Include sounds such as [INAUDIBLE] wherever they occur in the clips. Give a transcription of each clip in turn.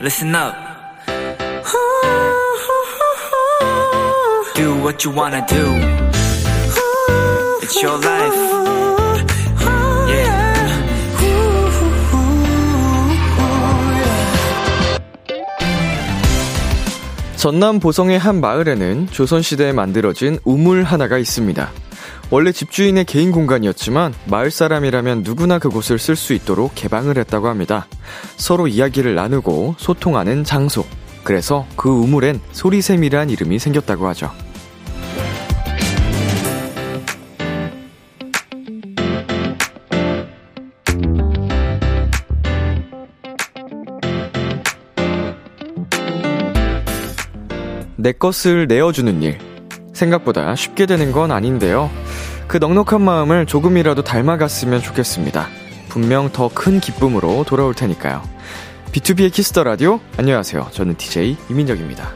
listen up. Do what you wanna do. It's your life. Yeah. 전남 보성의 한 마을에는 조선시대에 만들어진 우물 하나가 있습니다. 원래 집주인의 개인 공간이었지만 마을 사람이라면 누구나 그곳을 쓸 수 있도록 개방을 했다고 합니다. 서로 이야기를 나누고 소통하는 장소. 그래서 그 우물엔 소리샘이란 이름이 생겼다고 하죠. 내 것을 내어주는 일. 생각보다 쉽게 되는 건 아닌데요. 그 넉넉한 마음을 조금이라도 닮아갔으면 좋겠습니다. 분명 더 큰 기쁨으로 돌아올 테니까요. BTOB의 키스 더 라디오. 안녕하세요. 저는 DJ 이민혁입니다.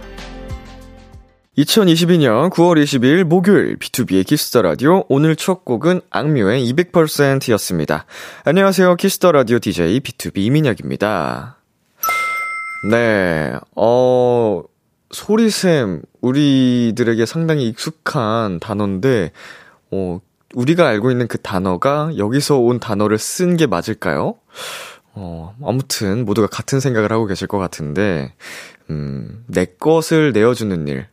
2022년 9월 20일 목요일 BTOB의 키스 더 라디오 오늘 첫 곡은 악뮤의 200%였습니다. 안녕하세요. 키스 더 라디오 DJ BTOB 이민혁입니다. 네. 어 소리샘 우리들에게 상당히 익숙한 단어인데 어 우리가 알고 있는 그 단어가 여기서 온 단어를 쓴 게 맞을까요? 어, 아무튼 모두가 같은 생각을 하고 계실 것 같은데, 음, 내 것을 내어주는 일.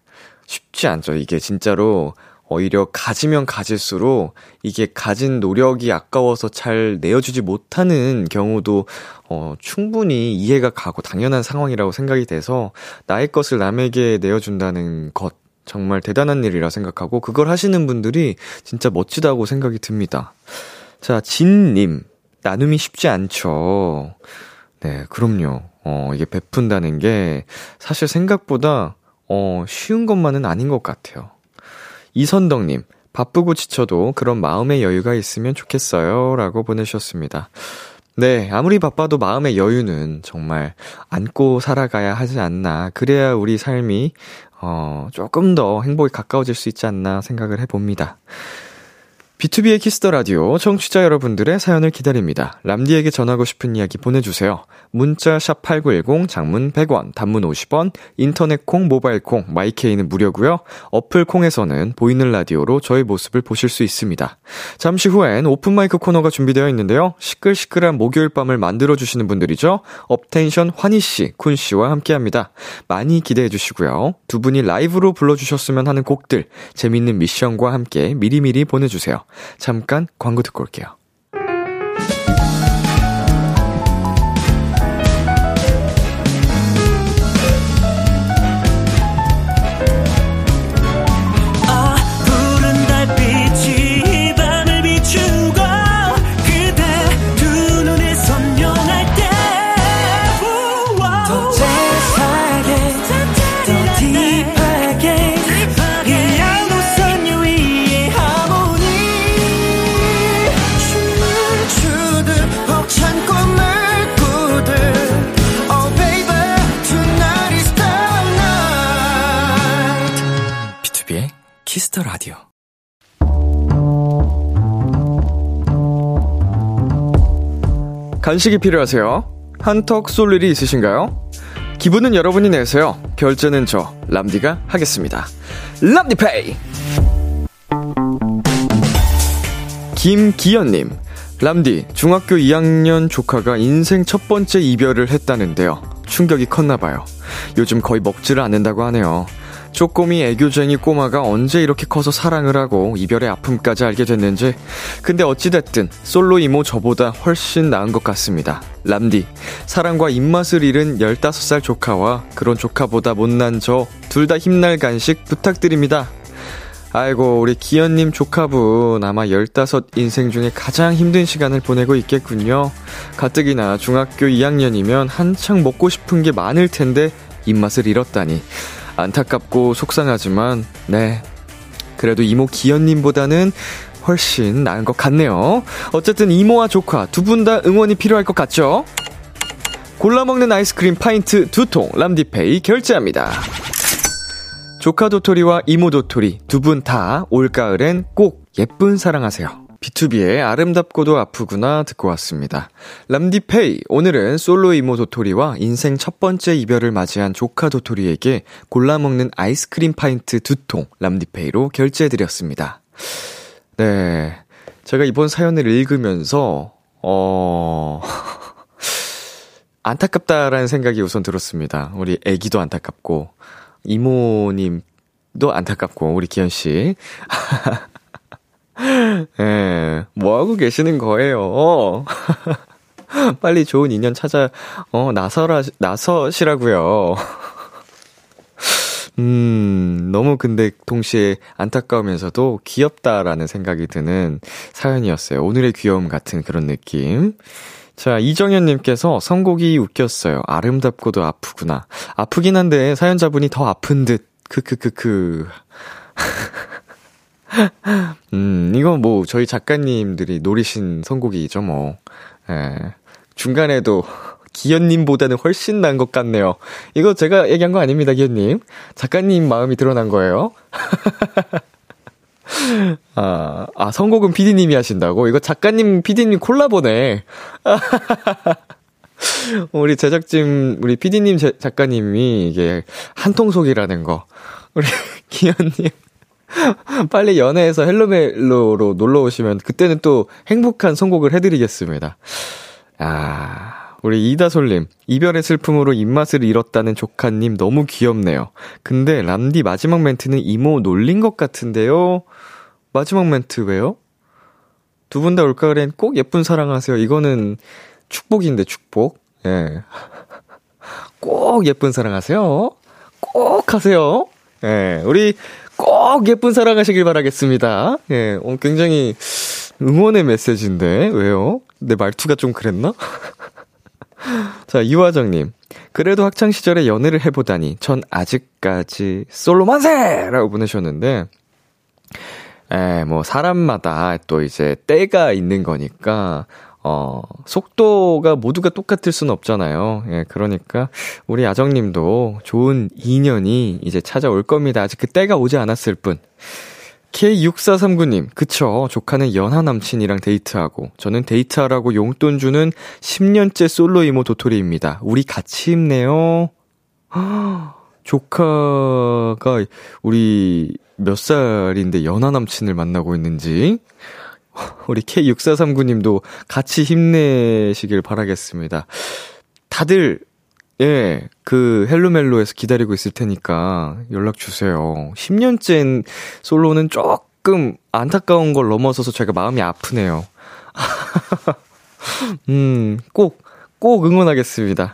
쉽지 않죠. 이게 진짜로 오히려 가지면 가질수록 이게 가진 노력이 아까워서 잘 내어주지 못하는 경우도 어, 충분히 이해가 가고 당연한 상황이라고 생각이 돼서 나의 것을 남에게 내어준다는 것 정말 대단한 일이라 생각하고 그걸 하시는 분들이 진짜 멋지다고 생각이 듭니다. 자, 진님. 나눔이 쉽지 않죠. 네, 그럼요. 어, 이게 베푼다는 게 사실 생각보다 어, 쉬운 것만은 아닌 것 같아요. 이선덕님, 바쁘고 지쳐도 그런 마음의 여유가 있으면 좋겠어요. 라고 보내주셨습니다. 네, 아무리 바빠도 마음의 여유는 정말 안고 살아가야 하지 않나. 그래야 우리 삶이, 어, 조금 더 행복에 가까워질 수 있지 않나 생각을 해봅니다. BTOB의 키스 더 라디오 청취자 여러분들의 사연을 기다립니다. 람디에게 전하고 싶은 이야기 보내주세요. 문자 샵 #8910 장문 100원, 단문 50원, 인터넷 콩, 모바일 콩, 마이케이는 무료고요. 어플 콩에서는 보이는 라디오로 저의 모습을 보실 수 있습니다. 잠시 후엔 오픈 마이크 코너가 준비되어 있는데요. 시끌시끌한 목요일 밤을 만들어 주시는 분들이죠. 업텐션 환희 씨, 쿤 씨와 함께합니다. 많이 기대해 주시고요. 두 분이 라이브로 불러주셨으면 하는 곡들, 재밌는 미션과 함께 미리미리 보내주세요. 잠깐 광고 듣고 올게요. 키스 더 라디오. 간식이 필요하세요? 한턱 쏠 일이 있으신가요? 기분은 여러분이 내세요. 결제는 저 람디가 하겠습니다. 람디페이. 김기현님, 람디 중학교 2학년 조카가 인생 첫 번째 이별을 했다는데요. 충격이 컸나봐요. 요즘 거의 먹지를 않는다고 하네요. 쪼꼬미 애교쟁이 꼬마가 언제 이렇게 커서 사랑을 하고 이별의 아픔까지 알게 됐는지. 근데 어찌됐든 솔로 이모 저보다 훨씬 나은 것 같습니다. 람디, 사랑과 입맛을 잃은 15살 조카와 그런 조카보다 못난 저 둘 다 힘날 간식 부탁드립니다. 아이고, 우리 기현님 조카분 아마 15 인생 중에 가장 힘든 시간을 보내고 있겠군요. 가뜩이나 중학교 2학년이면 한창 먹고 싶은 게 많을 텐데 입맛을 잃었다니. 안타깝고 속상하지만, 네. 그래도 이모 기현님보다는 훨씬 나은 것 같네요. 어쨌든 이모와 조카 두 분 다 응원이 필요할 것 같죠? 골라 먹는 아이스크림 파인트 두 통 람디페이 결제합니다. 조카 도토리와 이모 도토리 두 분 다 올가을엔 꼭 예쁜 사랑하세요. B2B의 아름답고도 아프구나 듣고 왔습니다. 람디페이, 오늘은 솔로 이모 도토리와 인생 첫 번째 이별을 맞이한 조카 도토리에게 골라먹는 아이스크림 파인트 두 통 람디페이로 결제해드렸습니다. 네. 제가 이번 사연을 읽으면서, 어, [LAUGHS] 안타깝다라는 생각이 우선 들었습니다. 우리 애기도 안타깝고, 이모님도 안타깝고, 우리 기현씨. [LAUGHS] 예, 뭐 하고 계시는 거예요? [LAUGHS] 빨리 좋은 인연 찾아, 어, 나서라, 나서시라고요. [LAUGHS] 음, 너무 근데 동시에 안타까우면서도 귀엽다라는 생각이 드는 사연이었어요. 오늘의 귀여움 같은 그런 느낌. 자, 이정현님께서 선곡이 웃겼어요. 아름답고도 아프구나. 아프긴 한데 사연자분이 더 아픈 듯. 크크크크. [LAUGHS] 음, 이거 뭐 저희 작가님들이 노리신 선곡이죠, 뭐. 예. 중간에도 기현님보다는 훨씬 난 것 같네요. 이거 제가 얘기한 거 아닙니다, 기현님. 작가님 마음이 드러난 거예요. [LAUGHS] 아, 아, 선곡은 피디님이 하신다고? 이거 작가님, 피디님 콜라보네. [LAUGHS] 우리 제작진, 우리 피디님 작가님이 이게 한통속이라는 거. 우리 [LAUGHS] 기현님. [LAUGHS] 빨리 연애해서 헬로멜로로 놀러 오시면 그때는 또 행복한 선곡을 해드리겠습니다. 아, 우리 이다솔님, 이별의 슬픔으로 입맛을 잃었다는 조카님 너무 귀엽네요. 근데 람디 마지막 멘트는 이모 놀린 것 같은데요? 마지막 멘트 왜요? 두 분 다 올가을엔 꼭 예쁜 사랑하세요. 이거는 축복인데, 축복. 예. [LAUGHS] 꼭 예쁜 사랑하세요. 꼭 하세요. 예. 우리 꼭 예쁜 사랑하시길 바라겠습니다. 예. 어, 굉장히 응원의 메시지인데, 왜요? 내 말투가 좀 그랬나? [LAUGHS] 자, 유화정님. 그래도 학창시절에 연애를 해보다니, 전 아직까지 솔로 만세! 라고 보내셨는데, 에, 뭐, 사람마다 또 이제 때가 있는 거니까, 어, 속도가 모두가 똑같을 수는 없잖아요. 예, 그러니까, 우리 아정 님도 좋은 인연이 이제 찾아올 겁니다. 아직 그 때가 오지 않았을 뿐. K6439님, 그쵸. 조카는 연하 남친이랑 데이트하고, 저는 데이트하라고 용돈 주는 10년째 솔로 이모 도토리입니다. 우리 같이 힘내요. [GASPS] 조카가 우리 몇 살인데 연하 남친을 만나고 있는지, 우리 K6439님도 같이 힘내시길 바라겠습니다. 다들 예, 그 헬로멜로에서 기다리고 있을 테니까 연락 주세요. 10년째인 솔로는 조금 안타까운 걸 넘어서서 제가 마음이 아프네요. [LAUGHS] 음, 꼭, 꼭 응원하겠습니다.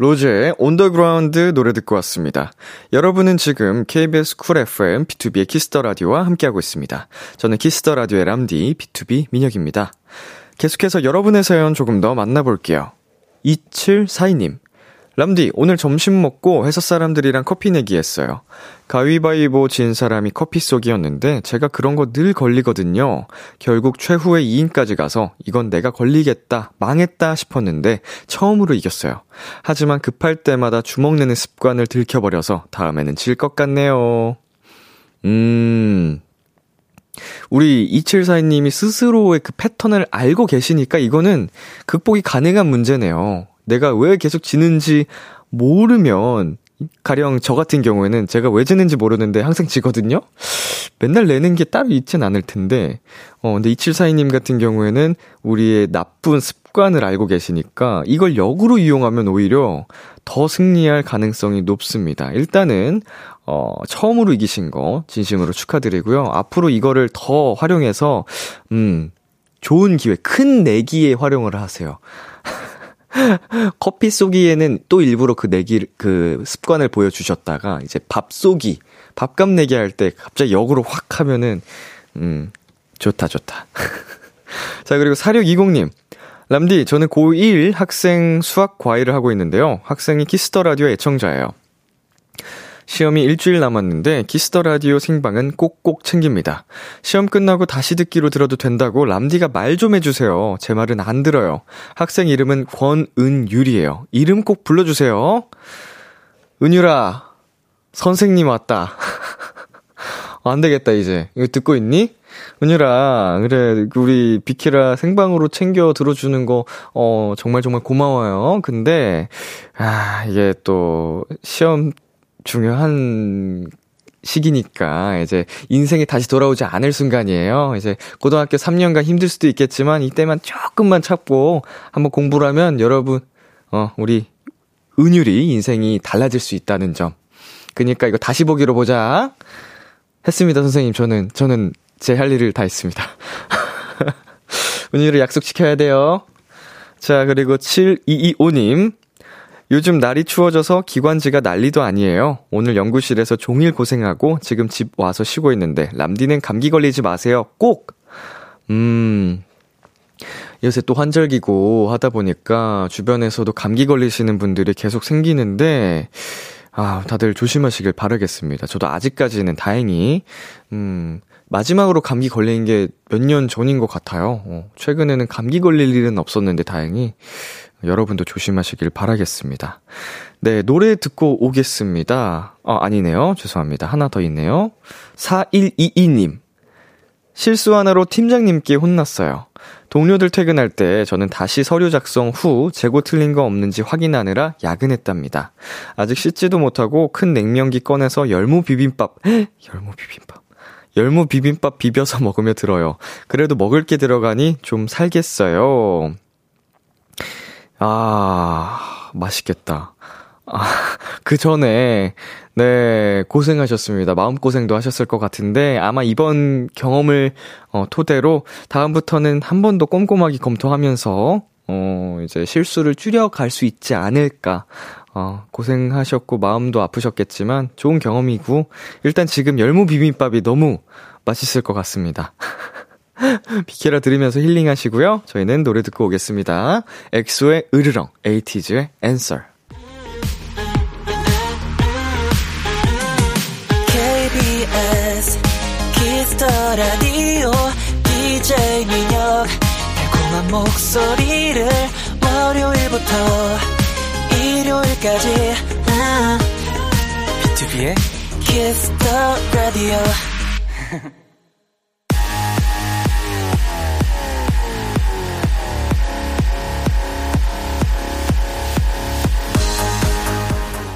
로제의 On The Ground 노래 듣고 왔습니다. 여러분은 지금 KBS 쿨 FM 비투비의 키스 더 라디오와 함께하고 있습니다. 저는 키스 더 라디오의 람디 비투비 민혁입니다. 계속해서 여러분의 사연 조금 더 만나볼게요. 2742님. 람디, 오늘 점심 먹고 회사 사람들이랑 커피 내기 했어요. 가위바위보 진 사람이 커피 쏘기였는데 제가 그런 거 늘 걸리거든요. 결국 최후의 2인까지 가서 이건 내가 걸리겠다, 망했다 싶었는데 처음으로 이겼어요. 하지만 급할 때마다 주먹 내는 습관을 들켜버려서 다음에는 질 것 같네요. 음, 우리 2742님이 스스로의 그 패턴을 알고 계시니까 이거는 극복이 가능한 문제네요. 내가 왜 계속 지는지 모르면 가령 저 같은 경우에는 제가 왜 지는지 모르는데 항상 지거든요? 맨날 내는 게 따로 있진 않을 텐데, 어, 근데 2742님 같은 경우에는 우리의 나쁜 습관을 알고 계시니까 이걸 역으로 이용하면 오히려 더 승리할 가능성이 높습니다. 일단은, 어, 처음으로 이기신 거 진심으로 축하드리고요. 앞으로 이거를 더 활용해서, 음, 좋은 기회, 큰 내기에 활용을 하세요. [LAUGHS] 커피 쏘기에는 또 일부러 그 내기, 그 습관을 보여주셨다가, 이제 밥 쏘기, 밥값 내기 할 때 갑자기 역으로 확 하면은, 음, 좋다, 좋다. [LAUGHS] 자, 그리고 4620님. 람디, 저는 고1 학생 수학 과외를 하고 있는데요. 학생이 키스 더 라디오 애청자예요. 시험이 일주일 남았는데 키스 더 라디오 생방은 꼭꼭 챙깁니다. 시험 끝나고 다시 듣기로 들어도 된다고 람디가 말 좀 해주세요. 제 말은 안 들어요. 학생 이름은 권은율이에요. 이름 꼭 불러주세요. 은율아, 선생님 왔다. [LAUGHS] 안 되겠다, 이제. 이거 듣고 있니? 은유라, 그래, 우리 비키라 생방으로 챙겨 들어주는 거, 어, 정말 정말 고마워요. 근데, 아, 이게 또, 시험 중요한 시기니까 이제 인생이 다시 돌아오지 않을 순간이에요. 이제 고등학교 3년간 힘들 수도 있겠지만 이때만 조금만 참고 한번 공부를 하면 여러분, 어, 우리 은율이 인생이 달라질 수 있다는 점. 그니까 이거 다시 보기로 보자. 했습니다, 선생님. 저는, 저는 제 할 일을 다 했습니다. [LAUGHS] 은율이 약속 지켜야 돼요. 자, 그리고 7225님. 요즘 날이 추워져서 기관지가 난리도 아니에요. 오늘 연구실에서 종일 고생하고 지금 집 와서 쉬고 있는데 람디는 감기 걸리지 마세요. 꼭! 음. 요새 또 환절기고 하다 보니까 주변에서도 감기 걸리시는 분들이 계속 생기는데 아, 다들 조심하시길 바라겠습니다. 저도 아직까지는 다행히 음, 마지막으로 감기 걸린 게 몇 년 전인 것 같아요. 어, 최근에는 감기 걸릴 일은 없었는데 다행히 여러분도 조심하시길 바라겠습니다. 네, 노래 듣고 오겠습니다. 어, 아니네요. 죄송합니다. 하나 더 있네요. 4122님. 실수 하나로 팀장님께 혼났어요. 동료들 퇴근할 때 저는 다시 서류 작성 후 재고 틀린 거 없는지 확인하느라 야근했답니다. 아직 씻지도 못하고 큰 냉면기 꺼내서 열무 비빔밥, 열무 비빔밥. 열무 비빔밥 비벼서 먹으며 들어요. 그래도 먹을 게 들어가니 좀 살겠어요. 아, 맛있겠다. 아, [LAUGHS] 그 전에, 네, 고생하셨습니다. 마음고생도 하셨을 것 같은데, 아마 이번 경험을, 어, 토대로, 다음부터는 한 번 더 꼼꼼하게 검토하면서, 어, 이제 실수를 줄여갈 수 있지 않을까. 어, 고생하셨고, 마음도 아프셨겠지만, 좋은 경험이고, 일단 지금 열무 비빔밥이 너무 맛있을 것 같습니다. [LAUGHS] [LAUGHS] 비키라 들으면서 힐링하시고요. 저희는 노래 듣고 오겠습니다. 엑소의 으르렁, 에이티즈의 Answer. KBS 키스 더 라디오 DJ 민혁 달콤한 목소리를 월요일부터 일요일까지 아, 비투비의 키스 더 라디오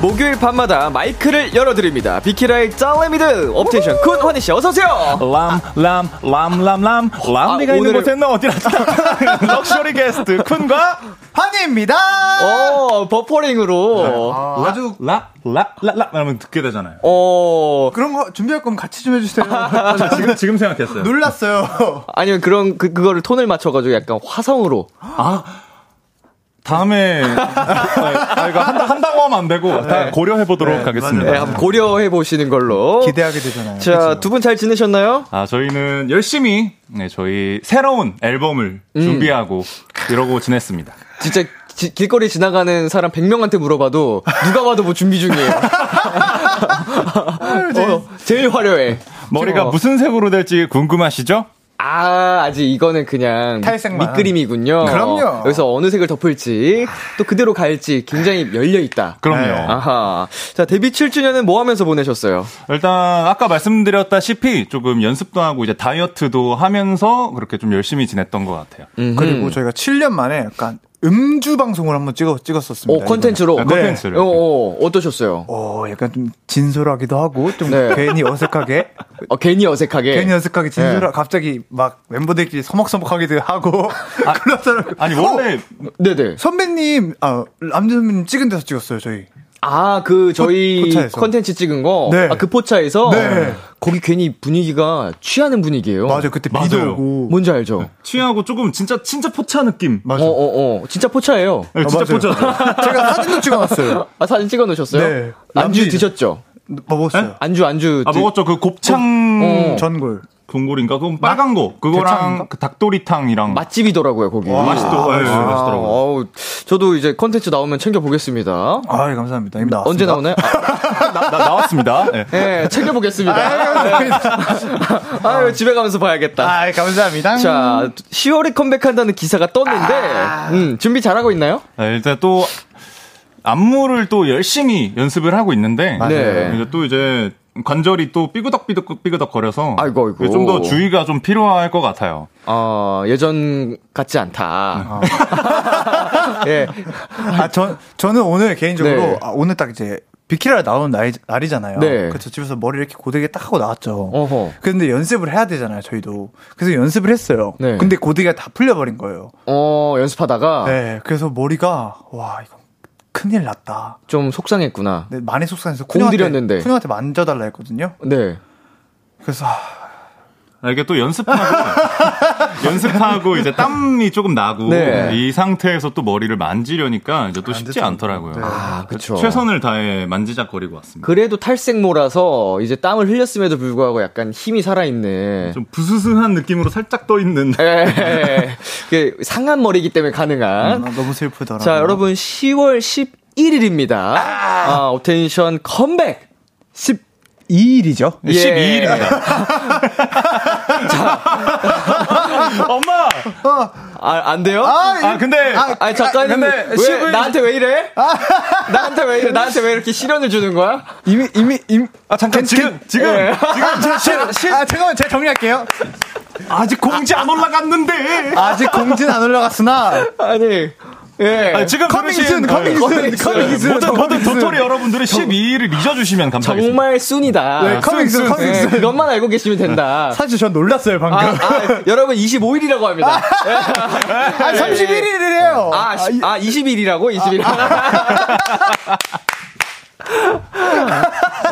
목요일 밤마다 마이크를 열어드립니다. 비키라의 짤레미드 업텐션 쿤 환희 씨 어서 오세요! 람, 람, 람, 람, 람. 람디가 아, 있는 곳에는 어디나 [LAUGHS] 럭셔리 게스트 쿤과 환희입니다. 어, 버퍼링으로. 아주 라, 라, 라, 라 하면 듣게 되잖아요. 어, 그런 거 준비할 거면 같이 좀 해주세요. [LAUGHS] 저 지금, 지금 생각했어요. 놀랐어요. 아니면 그런, 그, 그거를 톤을 맞춰가지고 약간 화성으로. 다음에, 아, 이거 한다, 한다고 하면 안 되고, 다 고려해 보도록 하겠습니다. 네, 한번 고려해 보시는 걸로. 기대하게 되잖아요. 자, 두 분 잘 지내셨나요? 아, 저희는 열심히, 네, 저희 새로운 앨범을 준비하고, 이러고 지냈습니다. 진짜 지- 길거리 지나가는 사람 100명한테 물어봐도 누가 봐도 뭐 준비 중이에요. [LAUGHS] 어, 제일 화려해. 머리가 어. 무슨 색으로 될지 궁금하시죠? 아, 아직 이거는 그냥 탈색만. 밑그림이군요. 그럼요. 여기서 어느 색을 덮을지 또 그대로 갈지 굉장히 열려 있다. 그럼요. 네. 아하. 자, 데뷔 7주년은 뭐 하면서 보내셨어요? 일단 아까 말씀드렸다시피 조금 연습도 하고 이제 다이어트도 하면서 그렇게 좀 열심히 지냈던 것 같아요. 그리고 저희가 7년 만에 약간 음주 방송을 한번 찍어, 찍었었습니다. 오, 컨텐츠로. 아, 컨텐츠를. 어, 어, 어 떠셨어요? 어, 약간 좀 진솔하기도 하고, 좀 네. 괜히 어색하게, 어, 괜히 어색하게. 괜히 어색하게 진솔하, 네. 갑자기 막 멤버들끼리 서먹서먹하기도 하고, [LAUGHS] 그러더라고요. 아니 어, 원래 네네. 선배님, 아, 남자 선배님 찍은 데서 찍었어요, 저희. 아, 그, 저희. 컨텐츠 찍은 거? 네. 아, 그 포차에서? 네. 거기 괜히 분위기가 취하는 분위기예요 맞아요, 그때 맞아요. 비도 오고. 뭔지 알죠? 취하고 조금 진짜 진짜 포차 느낌. 맞아. 어, 어, 어. 진짜 포차예요. 네, 진짜 맞아요. 포차죠. [LAUGHS] 제가 사진도 찍어놨어요. 아, 사진 찍어 놓으셨어요? 네. 안주. 드셨죠? 먹었어요. 안주 안주. 아 먹었죠. 그 곱창 어. 전골. 전골인가? 그건 빨간 거. 그거랑? 그 닭도리탕이랑 맛집이더라고요 거기. 맛있더. 예, 아, 맛있더라고요. 어우, 저도 이제 컨텐츠 나오면 챙겨 보겠습니다. 아, 감사합니다. 이미 나왔습니다. 언제 나오나요? 아, [LAUGHS] 나, 나, 나왔습니다. 예. 네, 챙겨 보겠습니다. 감사합니다. [LAUGHS] 아유, 집에 가면서 봐야겠다. 아, 감사합니다. 자, 10월에 컴백한다는 기사가 떴는데, 음, 준비 잘하고 있나요? 네, 일단 또 안무를 또 열심히 연습을 하고 있는데 네. 이제 또 이제 관절이 또 삐그덕 삐그덕 거려서 아이고, 아이고. 좀 더 주의가 좀 필요할 것 같아요. 어, 예전 같지 않다. [LAUGHS] 예. 아, 저, 저는 오늘 개인적으로, 네. 아, 오늘 딱 이제, 비키라 나오는 날, 날이잖아요. 네. 그래서 집에서 머리 이렇게 고데기 딱 하고 나왔죠. 어허. 근데 연습을 해야 되잖아요, 저희도. 그래서 연습을 했어요. 네. 근데 고데기가 다 풀려버린 거예요. 어, 연습하다가 네. 그래서 머리가, 와, 이거 큰일 났다. 좀 속상했구나. 네, 많이 속상해서 공 쿠녀한테- 들였는데. 쿠녀한테 만져달라 했거든요. 네. 그래서, 아, 아, 이게 또 연습하고 [LAUGHS] 연습하고 이제 땀이 조금 나고 네. 이 상태에서 또 머리를 만지려니까 이제 또안 쉽지. 않더라고요. 네. 아, 그쵸. 최선을 다해 만지작거리고 왔습니다. 그래도 탈색모라서 이제 땀을 흘렸음에도 불구하고 약간 힘이 살아있는. 좀 부스스한 느낌으로 살짝 떠 있는. 예. 그 상한 머리이기 때문에 가능한. 아, 너무 슬프더라고요. 자, 여러분 10월 11일입니다. 아, 오텐션 컴백. 12일이죠? 예. 12일입니다. [LAUGHS] 엄마. 아, 안 돼요? 아 근데 아, 작가님 근데 왜 10일 나한테 왜 이래? 나한테 왜 이래? 나한테 왜 이렇게 시련을 주는 거야? 이미, 이미, 이미, 아 잠깐 지금 지금 예. 지금, 제, 아, 잠깐만, 제가 정리할게요. 아직 공지 안 올라갔는데. 아직 공지는 안 올라갔으나, 아니, 예. 아니, 지금 coming soon, coming soon, 네. [LAUGHS] coming soon. 모든 모든 coming soon. 도토리 여러분들이 12일을 잊어주시면 감사하겠습니다. 정말 soon이다. 네, coming soon, 예, coming soon. 그것만 알고 계시면 된다. [LAUGHS] 사실 전 놀랐어요, 방금. 아, 아, 여러분 25일이라고 합니다. [LAUGHS] 아, 31일이래요. 아, 시- 아 20일이라고? 20일.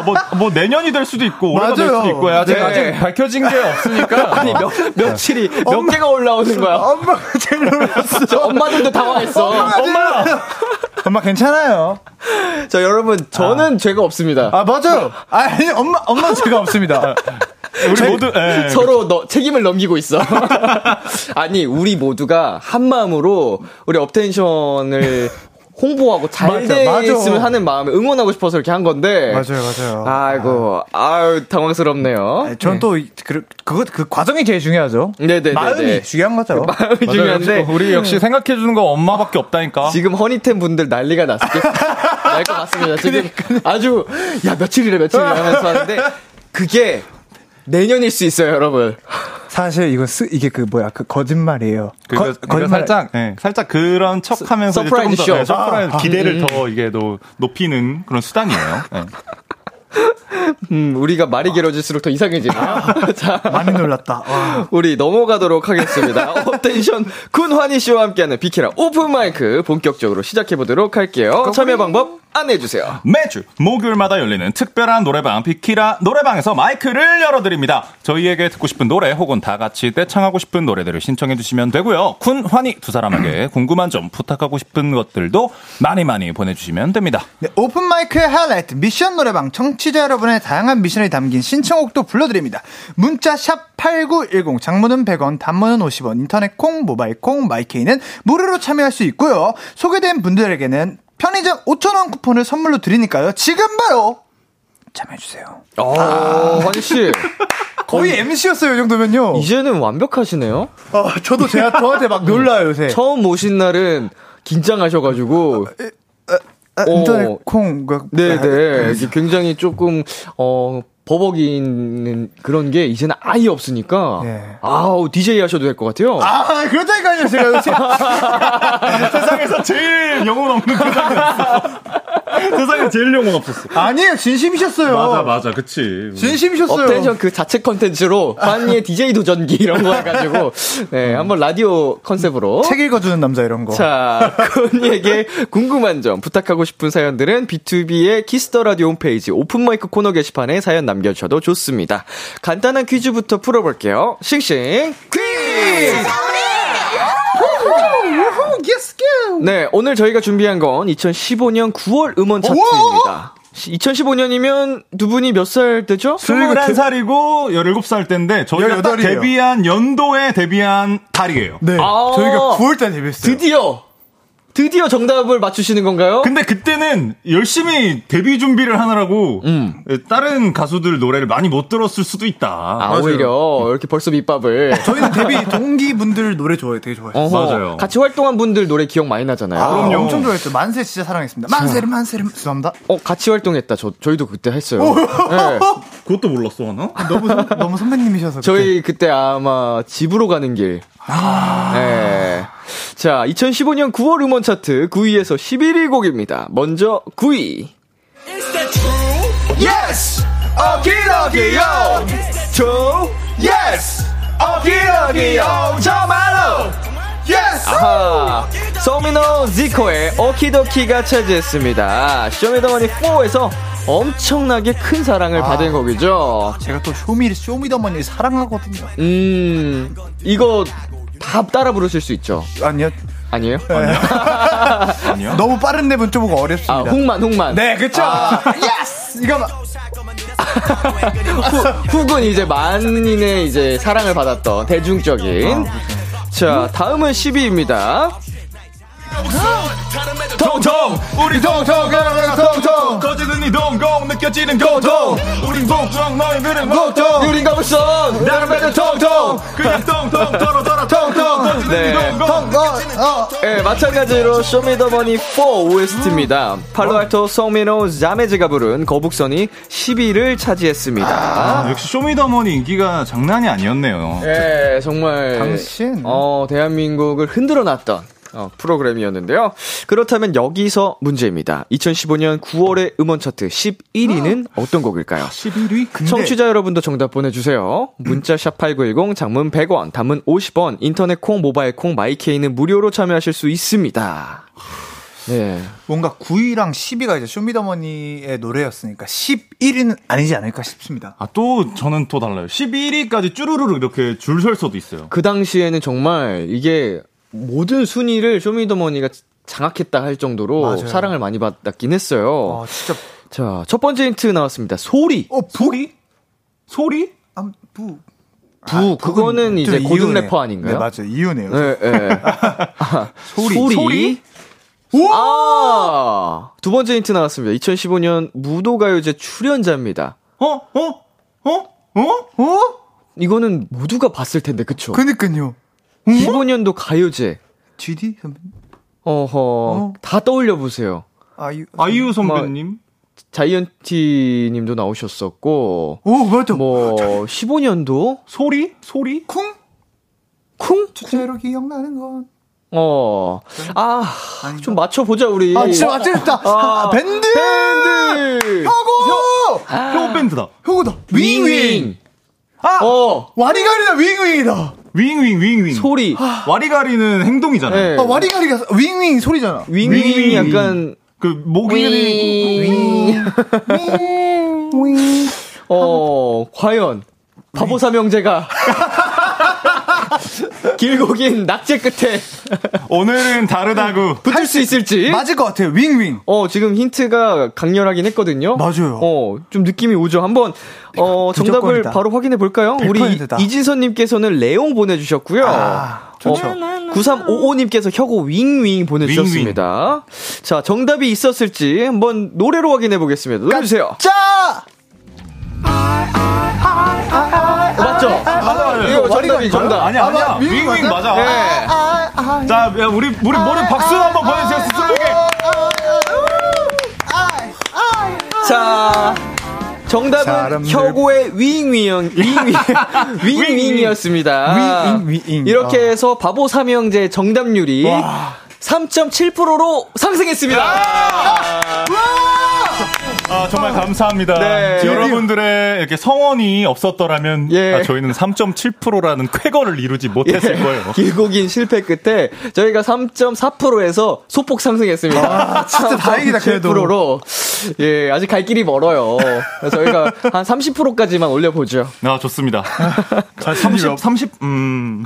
뭐, 뭐 내년이 될 수도 있고 올해가 될 맞아요. 수도 있고 아직 네. 아직 밝혀진 게 없으니까. [LAUGHS] 아니 몇 며칠이 몇 개가 올라오는 거야. 엄마가 제일 놀랐어. 엄마들도 당황했어. 엄마! 엄마 괜찮아요. 자 여러분 저는 죄가 없습니다. 아, 맞아요. 아니, 엄마, 엄마 제가 없습니다. 우리 모두 예. 서로 너, 책임을 넘기고 있어. [LAUGHS] 아니 우리 모두가 한 마음으로 우리 업텐션을 홍보하고 잘. 됐으면 하는 마음에 응원하고 싶어서 이렇게 한 건데. 맞아요, 맞아요. 아이고, 아유 당황스럽네요. 전 또, 그, 그거, 그 과정이 제일 중요하죠. 네네네. 마음이 중요한 거죠. [LAUGHS] 마음이 맞아요. 중요한데 우리 역시 생각해 주는 거 엄마밖에 없다니까. [LAUGHS] 지금 허니텐 분들 난리가 났을 [LAUGHS] 날것 같습니다. 지금 아주 야 며칠이래 며칠이래 하면서 하는데 그게 내년일 수 있어요, 여러분. 사실 이거 쓰, 이게 그 뭐야, 그 거짓말이에요. 그러니까, 거- 그러니까 살짝, 예, 살짝 그런 척 하면서 이제 서프라이즈 조금 더, 쇼. 예, surprise 아, 기대를 더 이게 더 높이는 그런 수단이에요. 예. [LAUGHS] 음, 우리가 말이 길어질수록 더 이상해지네요. [LAUGHS] 자, 많이 놀랐다. 와. 우리 넘어가도록 하겠습니다. 업텐션 [LAUGHS] 쿤, 환희 씨와 함께하는 비키라 오픈 마이크 본격적으로 시작해 보도록 할게요. 참여 방법 안내해 주세요. 매주 목요일마다 열리는 특별한 노래방 비키라 노래방에서 마이크를 열어드립니다. 저희에게 듣고 싶은 노래 혹은 다 같이 떼창하고 싶은 노래들을 신청해 주시면 되고요. 쿤, 환희 두 사람에게 [CLEARS THROAT] 궁금한 점 부탁하고 싶은 것들도 많이 많이 보내주시면 됩니다. 네, 오픈 마이크의 하이라이트 미션 노래방 청취자 여러분의 다양한 미션이 담긴 신청곡도 불러드립니다. 문자 샵 8910 장문은 100원 단문은 50원 인터넷 콩 모바일 콩 마이케이는 무료로 참여할 수 있고요. 소개된 분들에게는 편의점 5,000원 쿠폰을 선물로 드리니까요. 지금 바로 참여해주세요. 어, 환희 씨. [LAUGHS] 거의 MC였어요, 이 정도면요. 이제는 완벽하시네요. 어, 저도 제가 저한테 막 놀라요, 요새. [LAUGHS] 처음 오신 날은 긴장하셔가지고. 아, 어. 인터넷 콩. 그, 네네. 이게 굉장히 조금, 어, 버벅이는 그런 게 이제는 아예 없으니까. 네. 아우, DJ 하셔도 될 것 같아요. 아, 그렇다니까요, 제가. [LAUGHS] 세상에서 제일 영혼 없는 세상이었어. 세상에 제일 영혼 없었어. 아니에요, 진심이셨어요. 맞아, 맞아, 그치. 진심이셨어요. 업텐션 그 자체 컨텐츠로 환희의 [LAUGHS] DJ 도전기 이런 거 해가지고 네 한번 라디오 컨셉으로 책 읽어주는 남자 이런 거. 자 쿤, 환희에게 궁금한 점 부탁하고 싶은 사연들은 비투비의 키스 더 라디오 홈페이지 오픈마이크 코너 게시판에 사연 남겨주셔도 좋습니다 간단한 퀴즈부터 풀어볼게요 싱싱 퀴즈 네 오늘 저희가 준비한 건 2015년 9월 음원 차트입니다 2015년이면 두 분이 몇살 때죠? 21살이고 17살 때인데 저희가 딱 18이에요. 데뷔한 연도에 데뷔한 달이에요. 네. 아. 저희가 9월 달 데뷔했어요. 드디어 드디어 정답을 맞추시는 건가요? 근데 그때는 열심히 데뷔 준비를 하느라고 음. 다른 가수들 노래를 많이 못 들었을 수도 있다. 아, 맞아요. 오히려 이렇게 벌써 밑밥을. 저희는 데뷔 동기분들 노래 좋아해 되게 좋아해요. 어허, 맞아요. 같이 활동한 분들 노래 기억 많이 나잖아요. 아, 그럼요. 엄청 좋아했죠. 만세 진짜 사랑했습니다. 만세를 만세를 죄송합니다. 어, 같이 활동했다. 저, 저희도 그때 했어요. 네. 그것도 몰랐어, 하나? 너무 선, 너무 선배님이셔서 저희 그때 아마 집으로 가는 길. 네. 자, 2015년 9월 음원 차트 9위에서 11위 곡입니다. 먼저 9위. Yes, 어기러기요. 조. yes, 어기러기요. 정말로. Yes. 아하. 서미노 지코의 오키도키가 차지했습니다. 쇼미더머니 4에서 엄청나게 큰 사랑을 받은 곡이죠. 제가 또 쇼미 쇼미더머니 사랑하거든요. 음, 이거 다 따라 부르실 수 있죠? 아니요, 아니에요? [LAUGHS] 아니요. 너무 빠른 랩은 좀 아, 어렵습니다. 훅만, 훅만. 네, 그쵸. [LAUGHS] yes, 이거 막 [LAUGHS] 후, 훅은 이제 만인의 이제 사랑을 받았던 대중적인. 자, 다음은 10위입니다. 통통! 우리 통통 통통 커지는 니 동공 느껴지는 고통. 우린 복종 너희들은 보통. 우린 거북선 다른 배들 통통 그냥 통통 털어 통통 네. 이 동공 어, 네, 마찬가지로 쇼미더머니 4 OST입니다. 팔로알토 송민호 자메즈가 부른 거북선이 10위를 차지했습니다. 아, 역시 쇼미더머니 인기가 장난이 아니었네요. 네, 정말 당신. 어, 대한민국을 흔들어 놨던 어, 프로그램이었는데요. 그렇다면 여기서 문제입니다. 2015년 9월의 음원 차트 11위는 어떤 곡일까요? 11위? 청취자 여러분도 정답 보내주세요. 문자 샵 #8910 장문 100원, 단문 50원, 인터넷 콩, 모바일 콩, 마이케이는 무료로 참여하실 수 있습니다. 네, 뭔가 9위랑 10위가 이제 쇼미더머니의 노래였으니까 11위는 아니지 않을까 싶습니다. 아, 또 저는 또 달라요. 11위까지 쭈루루루 이렇게 줄 설 수도 있어요. 그 당시에는 정말 이게 모든 순위를 쇼미더머니가 장악했다 할 정도로 맞아요. 사랑을 많이 받았긴 했어요. 아, 진짜. 자, 첫 번째 힌트 나왔습니다. 소리. 어, 소리? 소리? 아, 부. 부, 그거는 이제 좀 고등 이유네요. 래퍼 아닌가요? 네, 맞아요. 이유네요. 네, 네. 아, [LAUGHS] 소리. 소리. 소리? 아! 두 번째 힌트 나왔습니다. 2015년 무도가요제 출연자입니다. 어? 어? 어? 어? 어? 이거는 모두가 봤을 텐데, 그쵸? 그니까요. 15년도 가요제. GD 선배. 어허. 어? 다 떠올려 보세요. 아유. 아이유 선배님? 자이언티 님도 나오셨었고, 오, 맞아. 뭐, 15년도? 소리? 소리? 쿵? 쿵? 주제로 기억나는 건. 어. 아, 아닌가? 좀 맞춰보자, 우리. 아, 진짜 맞췄다. 아, 밴드! 밴드! 혁오! 표 밴드다. 혁오다. 윙윙! 아! 어, 와리가리다, 윙윙이다. 윙윙 윙윙. 소리. 와리가리는 행동이잖아요. 네. 아, 와리가리가 윙윙 소리잖아. 윙윙이 윙윙. 약간, 그 목이 윙. 윙. [LAUGHS] 어, 과연, 바보 삼형제가, [LAUGHS] 길고 긴 낙제 끝에 오늘은 다르다고. 붙을 수 있을지. 맞을 것 같아요, 윙윙. 어, 지금 힌트가 강렬하긴 했거든요. 맞아요. 어, 좀 느낌이 오죠. 한번, 어, 정답을 무조건이다. 바로 확인해 볼까요? 우리 100%다. 이진선님께서는 레옹 보내주셨고요. 아, 좋죠. 어, 9355님께서 혁오 윙윙 보내주셨습니다. 자, 정답이 있었을지 한번 노래로 확인해 보겠습니다. 노래 주세요. 짜! 어, 맞죠? 맞아요. 이거 정답이 정답. 아니야, 아, 아니야. 맞- 윙윙 맞아? 네. 아, 아, 자, 야, 우리, 우리 머리 박수 한번 보내주세요, 스스로에게. 자, 정답은 혁오의 윙윙, 윙윙, 윙윙이었습니다. 윙, 윙. 이렇게 아. 해서 바보 삼형제 정답률이 3.7%로 상승했습니다. 아, 정말 감사합니다. 네. 여러분들의 이렇게 성원이 없었더라면 예. 아, 저희는 3.7%라는 쾌거를 이루지 못했을 거예요. 길고 긴 실패 끝에 저희가 3.4%에서 소폭 상승했습니다. 아, 진짜 다행이다, 그래도. 7%로. 예, 아직 갈 길이 멀어요. 그래서 저희가 한 30%까지만 올려보죠. 아, 좋습니다. 자신이 30, 30, 음.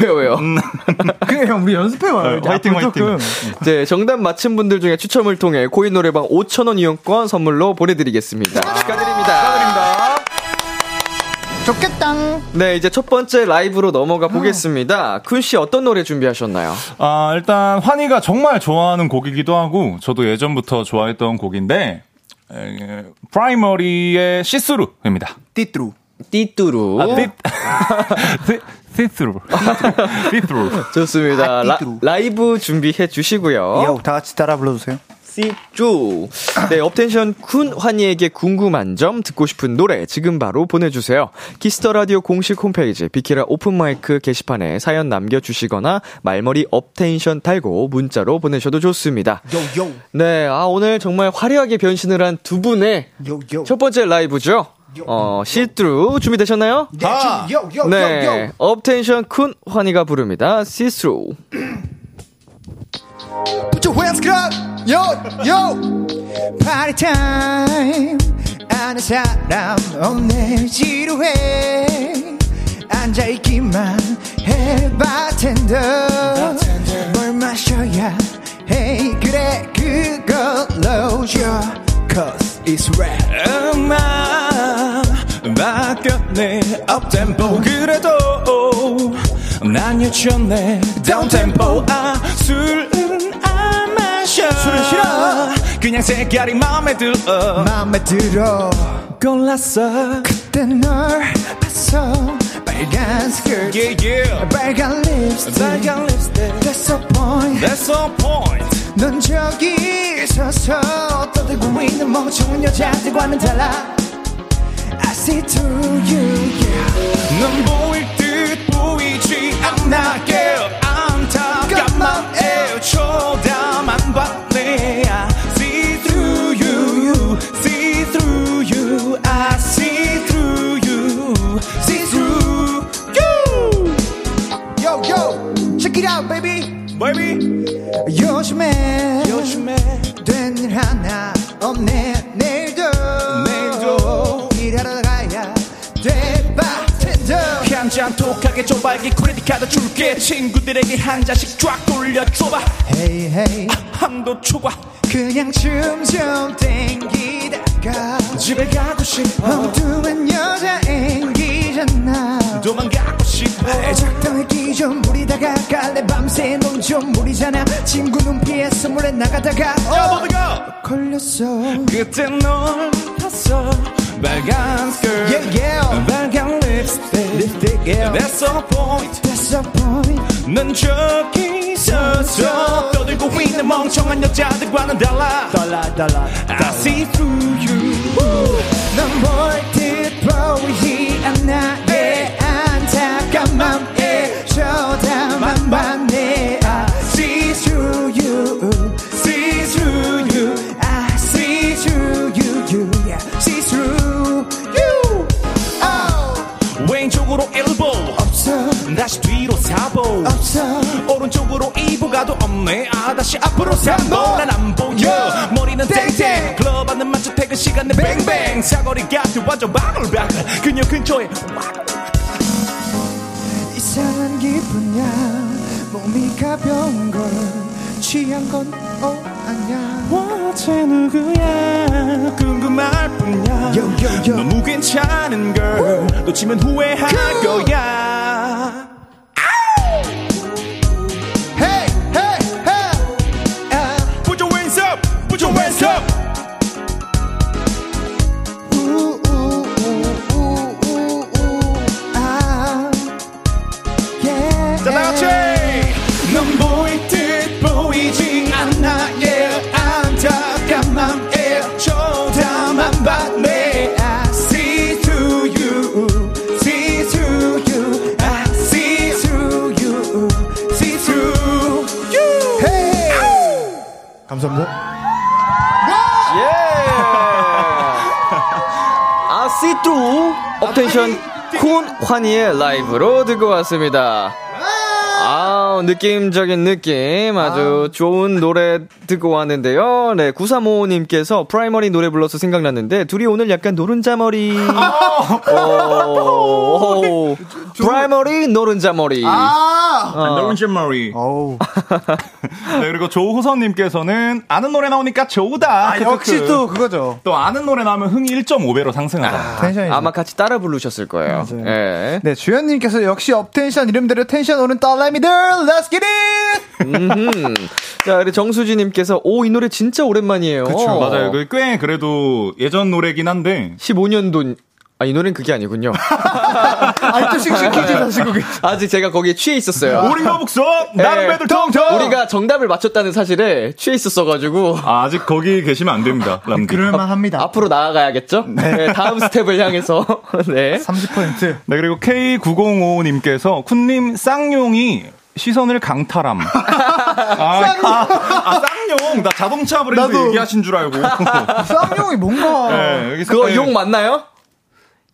왜요, 왜요? [LAUGHS] 그래, 형, 우리 연습해봐요. 이제 화이팅, 앞으로 화이팅. 네, 정답 맞힌 분들 중에 추첨을 통해 고인 노래방 5,000원 이용권 선물로 보내드리겠습니다. 축하드립니다. 축하드립니다. 좋겠다. 네, 이제 첫 번째 라이브로 넘어가 보겠습니다. 쿤 씨 어떤 노래 준비하셨나요? 아, 일단 환희가 정말 좋아하는 곡이기도 하고 저도 예전부터 좋아했던 곡인데 에, 프라이머리의 시스루입니다. 띠뚜루. 띠뚜루. 아, 시- 시스루. 시스루. 좋습니다. 아, 라, 띠뚜루. 라이브 준비해 주시고요. yo, 다 같이 따라 불러주세요. 씨쭈. 네, 업텐션 쿤 환희에게 궁금한 점, 듣고 싶은 노래 지금 바로 보내주세요. 키스 더 라디오 공식 홈페이지 비키라 오픈마이크 게시판에 사연 남겨주시거나 말머리 업텐션 달고 문자로 보내셔도 좋습니다. 네, 아 오늘 정말 화려하게 변신을 한 두 분의. 첫 번째 라이브죠. 어, 시스루 준비되셨나요? 네, yo, 네, yo. 업텐션 쿤 환희가 부릅니다. 시스루. Put your hands up, yo, yo. Party time. 아는 사람 없네 지루해. 앉아있기만 해 바텐더. 뭘 마셔야 해 그래 그걸로 줘. Cause it's rap. 음악 바뀌었네 업템포 그래도 난 여전해 다운템포 아 술은 안 마셔 술은 싫어. 그냥 색깔이 마음에 들어 마음에 들어. 골랐어 그때 널 봤어. 빨간 스커트. yeah yeah 빨간 립스틱. 빨간 립스틱 That's the point. That's the point 넌 저기 서서 떠들고 있는 멍청한 여자들과는 달라 I see through you yeah. 넌 보일 듯 보이지 않나 girl 안타까운 맘에 초담 한 밤에 I see through you see through you I see through you see through you Yo yo check it out baby baby 요즘에 요즘에 된 일 하나 없네 내일도 내일도 일하러 가야 돼 한잔 톡하게 줘봐기 크레딧 카드 줄게. 친구들에게 한 잔씩 쫙 돌려줘봐. Hey hey. 한도 초과 그냥 춤 좀 땡기다가 집에 가고 싶어. 엉뚱한 여자 앵기잖아. 도망가고 싶어. 적당히 좀 부리다가 갈래. 밤새 넌좀 무리잖아. 친구 눈 피해서 물에 나가다가. 어, 걸렸어. 그때 널 봤어 빨간 스커트 Yeah, yeah. 빨간 립스틱 립스틱, yeah. That's the point That's the point 넌 저기 서서 떠들고 있는 멍청한 여자들과는 달라 달라 달라 I see through you 넌뭘듯 보이지 않나 예 안타까운 맘에 저담한 밤에 I see through you 1보 없어. 다시 뒤로 4보. 없어. 오른쪽으로 2보 가도 없네. 아 다시 앞으로 3보. 난안 보여. yeah. 머리는 땡땡 클럽 안은 맞춰 퇴근 시간에 뱅뱅 사거리 같은 완전 바글바글 그녀 근처에 이상한 기분야. 몸이 가벼운 걸. 취한 건 어, 아니야. 어제 누구야? 궁금할 뿐이야. Yo, yo, yo. 너무 괜찮은 걸 놓치면 후회할 거야 왔습니다. 아, 느낌적인 느낌. 아주 아. 좋은 노래 듣고 왔는데요. 네, 9355님께서 프라이머리 노래 불러서 생각났는데, 둘이 오늘 약간 노른자 머리. [LAUGHS] 오, 프라이머리, 노른자 머리. 아, 어. 노른자 머리. [LAUGHS] 네, 그리고 조호선님께서는 아는 노래 나오니까 좋다. 아, 역시 또 그거죠. 또 아는 노래 나오면 흥이 1.5배로 상승하다. 아, 텐션이 아마 같이 따라 부르셨을 거예요. 네. 네, 주현님께서 역시 업텐션 이름대로 텐션 오는 딸내미들, let's get it! 자, 우리 정수지님께서, 오, 이 노래 진짜 오랜만이에요. 그쵸. 맞아요. 그꽤 그래도 예전 노래긴 한데. 15년도 아, 이 노래는 그게 아니군요. [LAUGHS] 아직도 씩씩퀴즈 하시고 계시 아직 제가 거기에 취해 있었어요. 우리가 북선, 다른 배들 통통! 우리가 정답을 맞췄다는 사실에 취해 있었어가지고. 아, 아직 거기 계시면 안 됩니다. 그럴만 합니다. 앞으로 나아가야겠죠? 네. 네 다음 스텝을 향해서. [LAUGHS] 네. 30%. 네, 그리고 K905님께서, 쿤님 쌍용이 시선을 강탈함. [LAUGHS] 아, 쌍용. 아, 쌍용. 나 자동차 브랜드 나도... 얘기하신 줄 알고. [LAUGHS] 쌍용이 뭔가. 네, 그거 네. 용 맞나요?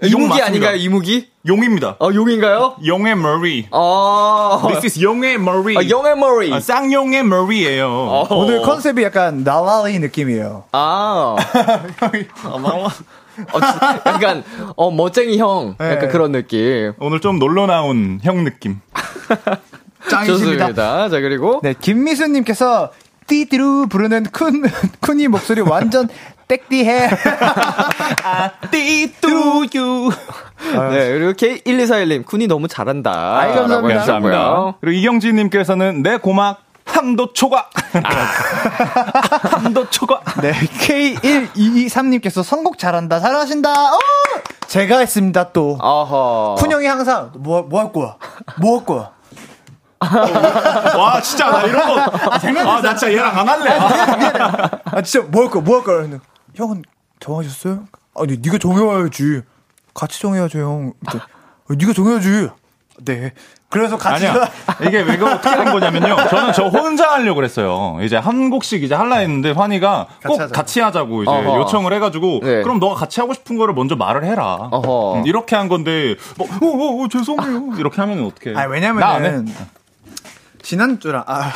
이무기 아닌가요? 이무기? 용입니다. 어, 용인가요? 용의 머리. 어. This is 용의 머리. 아, 용의 머리. 아, 쌍용의 머리예요. 어. 오늘 컨셉이 약간 나랄리 느낌이에요. 아. [LAUGHS] 어, 약간 어 멋쟁이 형 약간 네. 그런 느낌. 오늘 좀 놀러 나온 형 느낌. 짱이십니다. 좋습니다. 자 그리고 네 김미수님께서 띠띠루 부르는 쿤 쿤이 목소리 완전 땡띠해. [LAUGHS] 아, 띠뚜유. 네, 그리고 K1241님, 쿤이 너무 잘한다. 아이, 감사합니다. 감사합니다. 그리고 이경진님께서는 내 고막 함도 초과. 아, 함도 초과. [LAUGHS] 네, K1223님께서 선곡 잘한다. 잘하신다. 오! 제가 했습니다, 또. 어허. 쿤 형이 항상, 뭐, 뭐 할 거야? 뭐 할 거야? 와 진짜 나 이런 거 아, 나 진짜 얘랑 안 할래. 아, 아 진짜 뭐할 거야? 뭐할 거야? 형은 정하셨어요? 아니 네가 정해와야지. 같이 정해야죠 형. 네가 정해야지. 네. 그래서 같이 아니야. [LAUGHS] 이게 왜 어떻게 된 거냐면요. 저는 저 혼자 하려고 그랬어요. 이제 한 곡씩 이제 할라 했는데 환희가 꼭 같이, 같이 하자 고 이제 어허. 요청을 해가지고 네. 그럼 너가 같이 하고 싶은 거를 먼저 말을 해라. 음, 이렇게 한 건데 뭐 어, 어, 어, 죄송해요. 이렇게 하면 어떻게? 아 왜냐면은 지난주랑 아,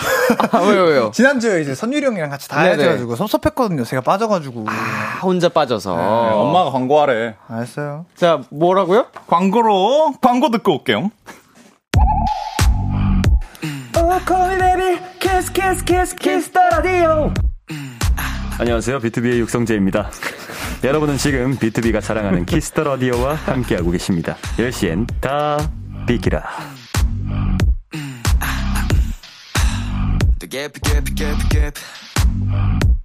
아 왜요 왜요? [LAUGHS] 지난주에 이제 선율이 형이랑 같이 다 해가지고 섭섭했거든요. 제가 빠져가지고 아, 혼자 빠져서 네, 엄마가 광고하래. 알았어요. 자 뭐라고요? 광고로 광고 듣고 올게요. 안녕하세요. 비투비의 육성재입니다. 여러분은 지금 비투비가 자랑하는 키스 더 라디오와 함께하고 계십니다. 10시엔 다 비키라. Gap, gap, gap, gap.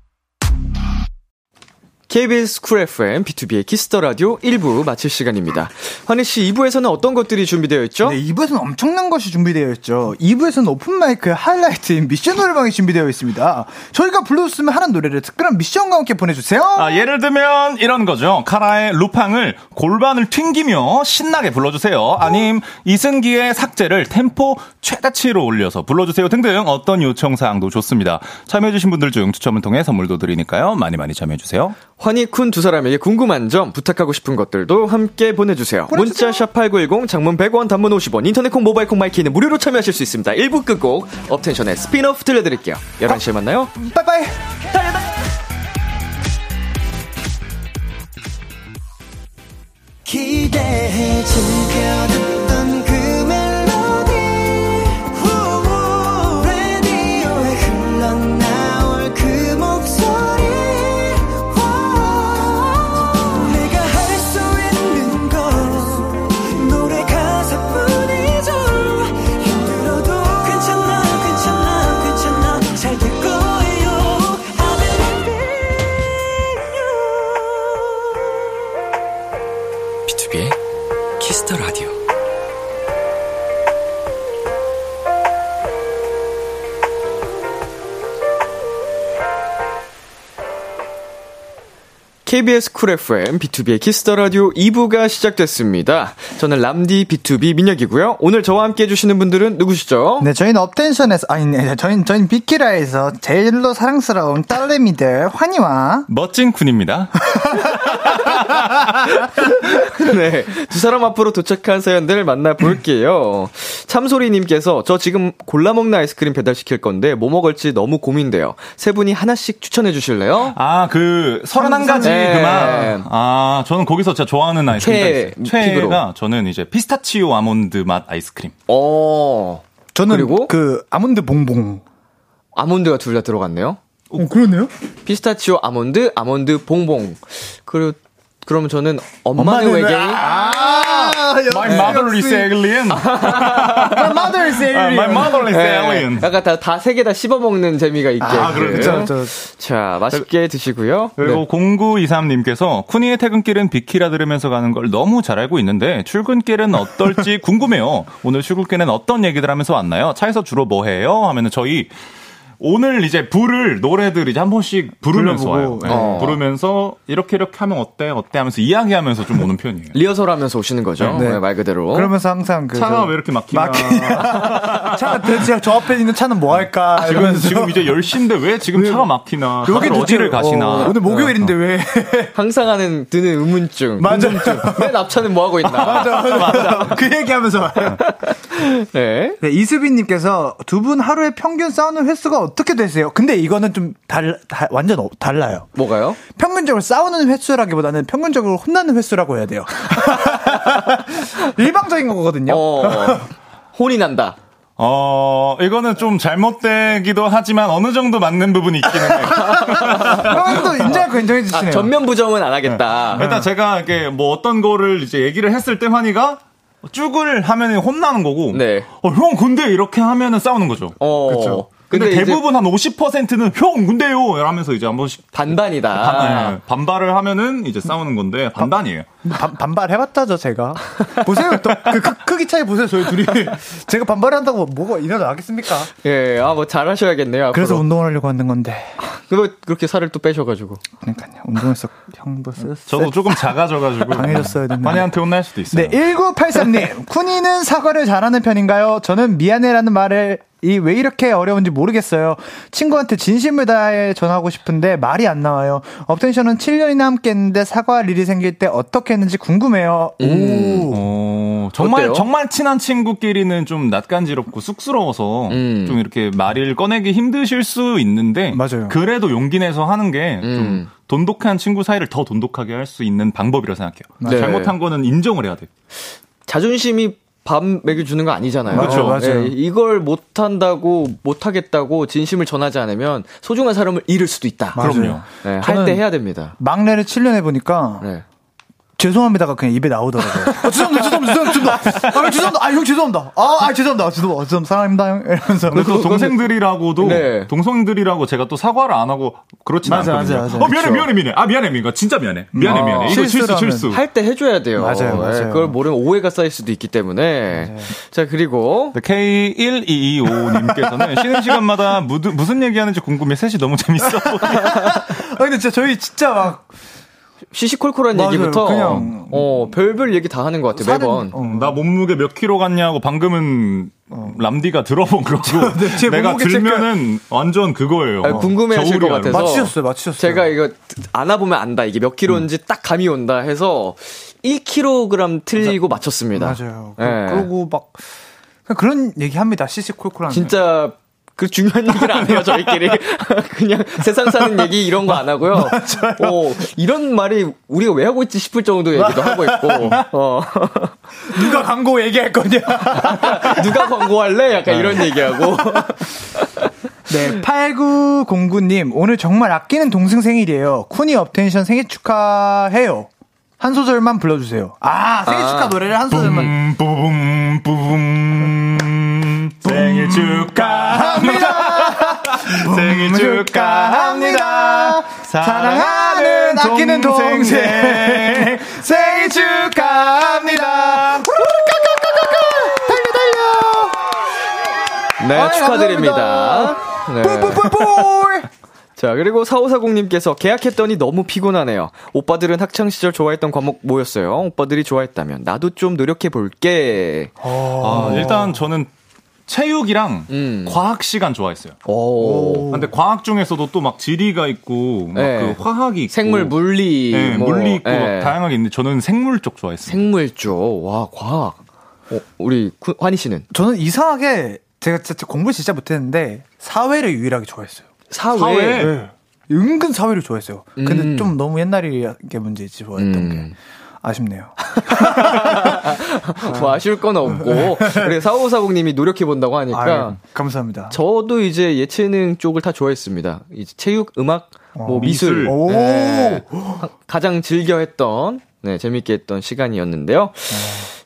KBS 쿨 FM, 비투비의 키스 더 라디오 1부 마칠 시간입니다. 환희 씨, 2부에서는 어떤 것들이 준비되어 있죠? 네, 2부에서는 엄청난 것이 준비되어 있죠. 2부에서는 오픈 마이크의 하이라이트인 미션 노래방이 준비되어 있습니다. 저희가 불러줬으면 하는 노래를 특별한 미션과 함께 보내주세요. 아, 예를 들면 이런 거죠. 카라의 루팡을 골반을 튕기며 신나게 불러주세요. 아님 이승기의 삭제를 템포 최대치로 올려서 불러주세요 등등 어떤 요청사항도 좋습니다. 참여해주신 분들 중 추첨을 통해 선물도 드리니까요. 많이 많이 참여해주세요. 환희쿤 두 사람에게 궁금한 점, 부탁하고 싶은 것들도 함께 보내주세요. 문자 샵8910, 장문 100원, 단문 50원, 인터넷 콩, 모바일 콩, 마이케이는 무료로 참여하실 수 있습니다. 1부 끝곡, 업텐션의 스피너프 들려드릴게요. 11시에 어? 만나요. 빠이빠이. 기대해 즐겨 KBS 쿨 FM, 비투비의 키스 더 라디오 2부가 시작됐습니다. 저는 람디 B2B 민혁이고요. 오늘 저와 함께 해주시는 분들은 누구시죠? 네, 저희는 업텐션에서, 아니, 네, 저희는, 저희는 비키라에서 제일로 사랑스러운 딸내미들, 환희와. 멋진 쿤입니다. [LAUGHS] 네. 두 사람 앞으로 도착한 사연들을 만나볼게요. 참소리님께서 저 지금 골라먹는 아이스크림 배달시킬 건데 뭐 먹을지 너무 고민돼요. 세 분이 하나씩 추천해 주실래요? 아, 그, 서른한 가지 네. 그만. 아, 저는 거기서 제가 좋아하는 아이스크림. 최 픽으로. 최가 저는 이제 피스타치오 아몬드 맛 아이스크림. 어. 저는 그리고? 그, 아몬드 봉봉. 아몬드가 둘 다 들어갔네요. 어, 그러네요? 피스타치오 아몬드, 아몬드 봉봉. 그리고 그러면 저는 엄마는, 엄마는 외계인. 아, My mother is alien. My mother is 아, alien. My mother is alien. 약간 다, 다 세 개 다 씹어 먹는 재미가 있게. 아, 그렇죠. 그쵸, 그쵸. 자, 맛있게 드시고요. 그리고 네. 0923님께서 쿠니의 퇴근길은 비키라 들으면서 가는 걸 너무 잘 알고 있는데 출근길은 어떨지 [LAUGHS] 궁금해요. 오늘 출근길은 어떤 얘기들 하면서 왔나요? 차에서 주로 뭐 해요? 하면은 저희 오늘 이제 부를 노래들 이제 한 번씩 부르면서 와요. 네, 어. 부르면서 이렇게 이렇게 하면 어때? 어때? 하면서 이야기하면서 좀 오는 편이에요. [LAUGHS] 리허설 하면서 오시는 거죠. 네. 네, 말 그대로. 그러면서 항상 그. 차가 저- 왜 이렇게 막히나? [LAUGHS] 차가 대체 저 앞에 있는 차는 뭐 할까? 지금, 이러면서. 지금 이제 10시인데 왜 지금 차가 막히나? 여기 어디를 가시나? 어, 오늘 목요일인데 왜? [LAUGHS] 항상 하는 드는 의문증. 맞아. 맨 앞차는 뭐 하고 있나. 맞아, 맞아, 맞아. 그 얘기하면서 와요. 네. 네, 이수빈님께서 두 분 하루에 평균 싸우는 횟수가 어떻게 되세요? 근데 이거는 좀 달, 달- 완전 어- 달라요. 뭐가요? 평균적으로 싸우는 횟수라기보다는 평균적으로 혼나는 횟수라고 해야 돼요. [LAUGHS] 일방적인 거거든요. 어, [LAUGHS] 혼이 난다. 어, 이거는 좀 잘못되기도 하지만 어느 정도 맞는 부분이 있기는 해요. [LAUGHS] 형도 인정할 거 인정해 주시네요. 아, 전면 부정은 안 하겠다. 일단 제가 이렇게 뭐 어떤 거를 이제 얘기를 했을 때 환희가 쭉을 하면 혼나는 거고. 네. 어, 형, 근데 이렇게 하면은 싸우는 거죠. 어. 그쵸. 근데, 이제 대부분 한 50%는 형, 근데요! 이러면서 이제 한 번씩 반반이다. 반, 네, 반발을 하면은 이제 싸우는 건데 반반이에요. 반, 반발 해봤다죠, 제가. 보세요. 또, 그, 크- 크기 차이 보세요, 저희 둘이. 제가 반발한다고 뭐가 일어나겠습니까? 예, 아, 뭐 잘하셔야겠네요. 앞으로. 그래서 운동을 하려고 하는 건데. 그거 그렇게 살을 또 빼셔가지고. 그러니까요. 운동해서 형도 쓰, 저도 조금 작아져가지고. 강해졌어야 됐는데. 환희한테 혼날 수도 있어요. 네, 1983님. [LAUGHS] 쿠니는 사과를 잘하는 편인가요? 저는 미안해라는 말을 이 왜 이렇게 어려운지 모르겠어요. 친구한테 진심을 다해 전하고 싶은데 말이 안 나와요. 업텐션은 7년이나 함께 했는데 사과할 일이 생길 때 어떻게 했는지 궁금해요. 오. 어, 정말 어때요? 정말 친한 친구끼리는 좀 낯간지럽고 쑥스러워서 음. 좀 이렇게 말을 꺼내기 힘드실 수 있는데 맞아요. 그래도 용기 내서 하는 게좀 음. 돈독한 친구 사이를 더 돈독하게 할 수 있는 방법이라 생각해요. 네. 잘못한 거는 인정을 해야 돼. 자존심이 밥 먹여주는 거 아니잖아요. 그렇죠. 맞아요. 예, 이걸 못한다고, 못하겠다고 진심을 전하지 않으면 소중한 사람을 잃을 수도 있다. 맞아요. 그럼요. 네, 저는- 할때 해야 됩니다. 막내를 7년 해보니까 네. 죄송합니다가 그냥 입에 나오더라고요. 아, 죄송합니다, 죄송합니다, 죄송합니다. 아, 죄송합니다. 아, 형 죄송합니다. 아, 아 죄송합니다. 죄송합니다. 죄송합니다. 사랑합니다, 형. 이러면서. 근데 또 동생들이라고도 네. 동생들이라고 제가 또 사과를 안 하고 그렇진 맞아, 않거든요. 맞아, 맞아. 어 미안해 그쵸. 미안해 미안해. 아 미안해 미안해. 진짜 미안해. 미안해 아, 미안해. 이거 실수. 실수. 할 때 해줘야 돼요. 맞아요, 맞아요. 예, 그걸 모르면 오해가 쌓일 수도 있기 때문에. 자, 그리고. 네, K1225님께서는 쉬는 시간마다 무, 무슨 얘기하는지 궁금해 셋이 너무 재밌어. [LAUGHS] 아, 근데 진짜 저희 진짜 막. 시시콜콜한 맞아요. 얘기부터. 그냥- 어, 별별 얘기 다 하는 것 같아요, 매번. 어. 나 몸무게 몇 킬로 갔냐고 방금은 람디가 들어본 [LAUGHS] 거고 네, 제 내가 들면은 완전 그거예요. 아니, 궁금해하실 것 같아서. 맞추셨어요, 맞추셨어요. 제가 이거 안아보면 안다. 이게 몇 킬로인지 딱 감이 온다 해서 1kg 틀리고 맞췄습니다. 맞아요. 예. 그러고 막. 그런 얘기 합니다. 시시콜콜한. 진짜 그 중요한 얘기를 안 해요, 저희끼리. [LAUGHS] 그냥 세상 사는 얘기 이런 거 안 하고요. 어, 이런 말이 우리가 왜 하고 있지 싶을 정도 얘기도 하고 있고. 어. [LAUGHS] 누가 광고 얘기할 거냐. [LAUGHS] 누가 광고할래? 약간 이런 얘기하고. 네, 8909님, 오늘 정말 아끼는 동생 생일이에요. 쿠니 업텐션 생일 축하해요. 한 소절만 불러주세요. 아, 생일 아. 축하 노래를 한 소절만. 뿜, 뿜, 뿜. 생일 축하합니다. 생일 축하합니다. 사랑하는 아끼는 동생 생일 축하합니다. 네, 아이, 축하드립니다. 네. 뿔뿔뿔뿔. 자, 그리고 4540님께서 계약했더니 너무 피곤하네요. 오빠들은 학창시절 좋아했던 과목 뭐였어요? 오빠들이 좋아했다면 나도 좀 노력해 볼게. 아, 일단 저는 체육이랑 음. 과학 시간 좋아했어요. 오. 근데 과학 중에서도 또 막 지리가 있고 막 네. 그 화학이 있고 생물, 물리. 네, 뭐, 물리 있고 예. 막 다양하게 있는데 저는 생물 쪽 좋아했어요. 생물 쪽. 와, 과학. 어, 우리 구- 환희 씨는 저는 이상하게 제가 진짜 공부 진짜 못했는데 사회를 유일하게 좋아했어요. 사회. 사회. 네. 은근 사회를 좋아했어요. 근데 음. 좀 너무 옛날이 게 문제지 좋아했던 음. 게 아쉽네요. 뭐 아쉬울 건 없고. 그래, 4540님이 노력해 본다고 하니까. 아유, 감사합니다. 저도 이제 예체능 쪽을 다 좋아했습니다. 이제 체육, 음악, 뭐 어. 미술. 미술. 오. 네. 가장 즐겨 했던, 네, 재밌게 했던 시간이었는데요.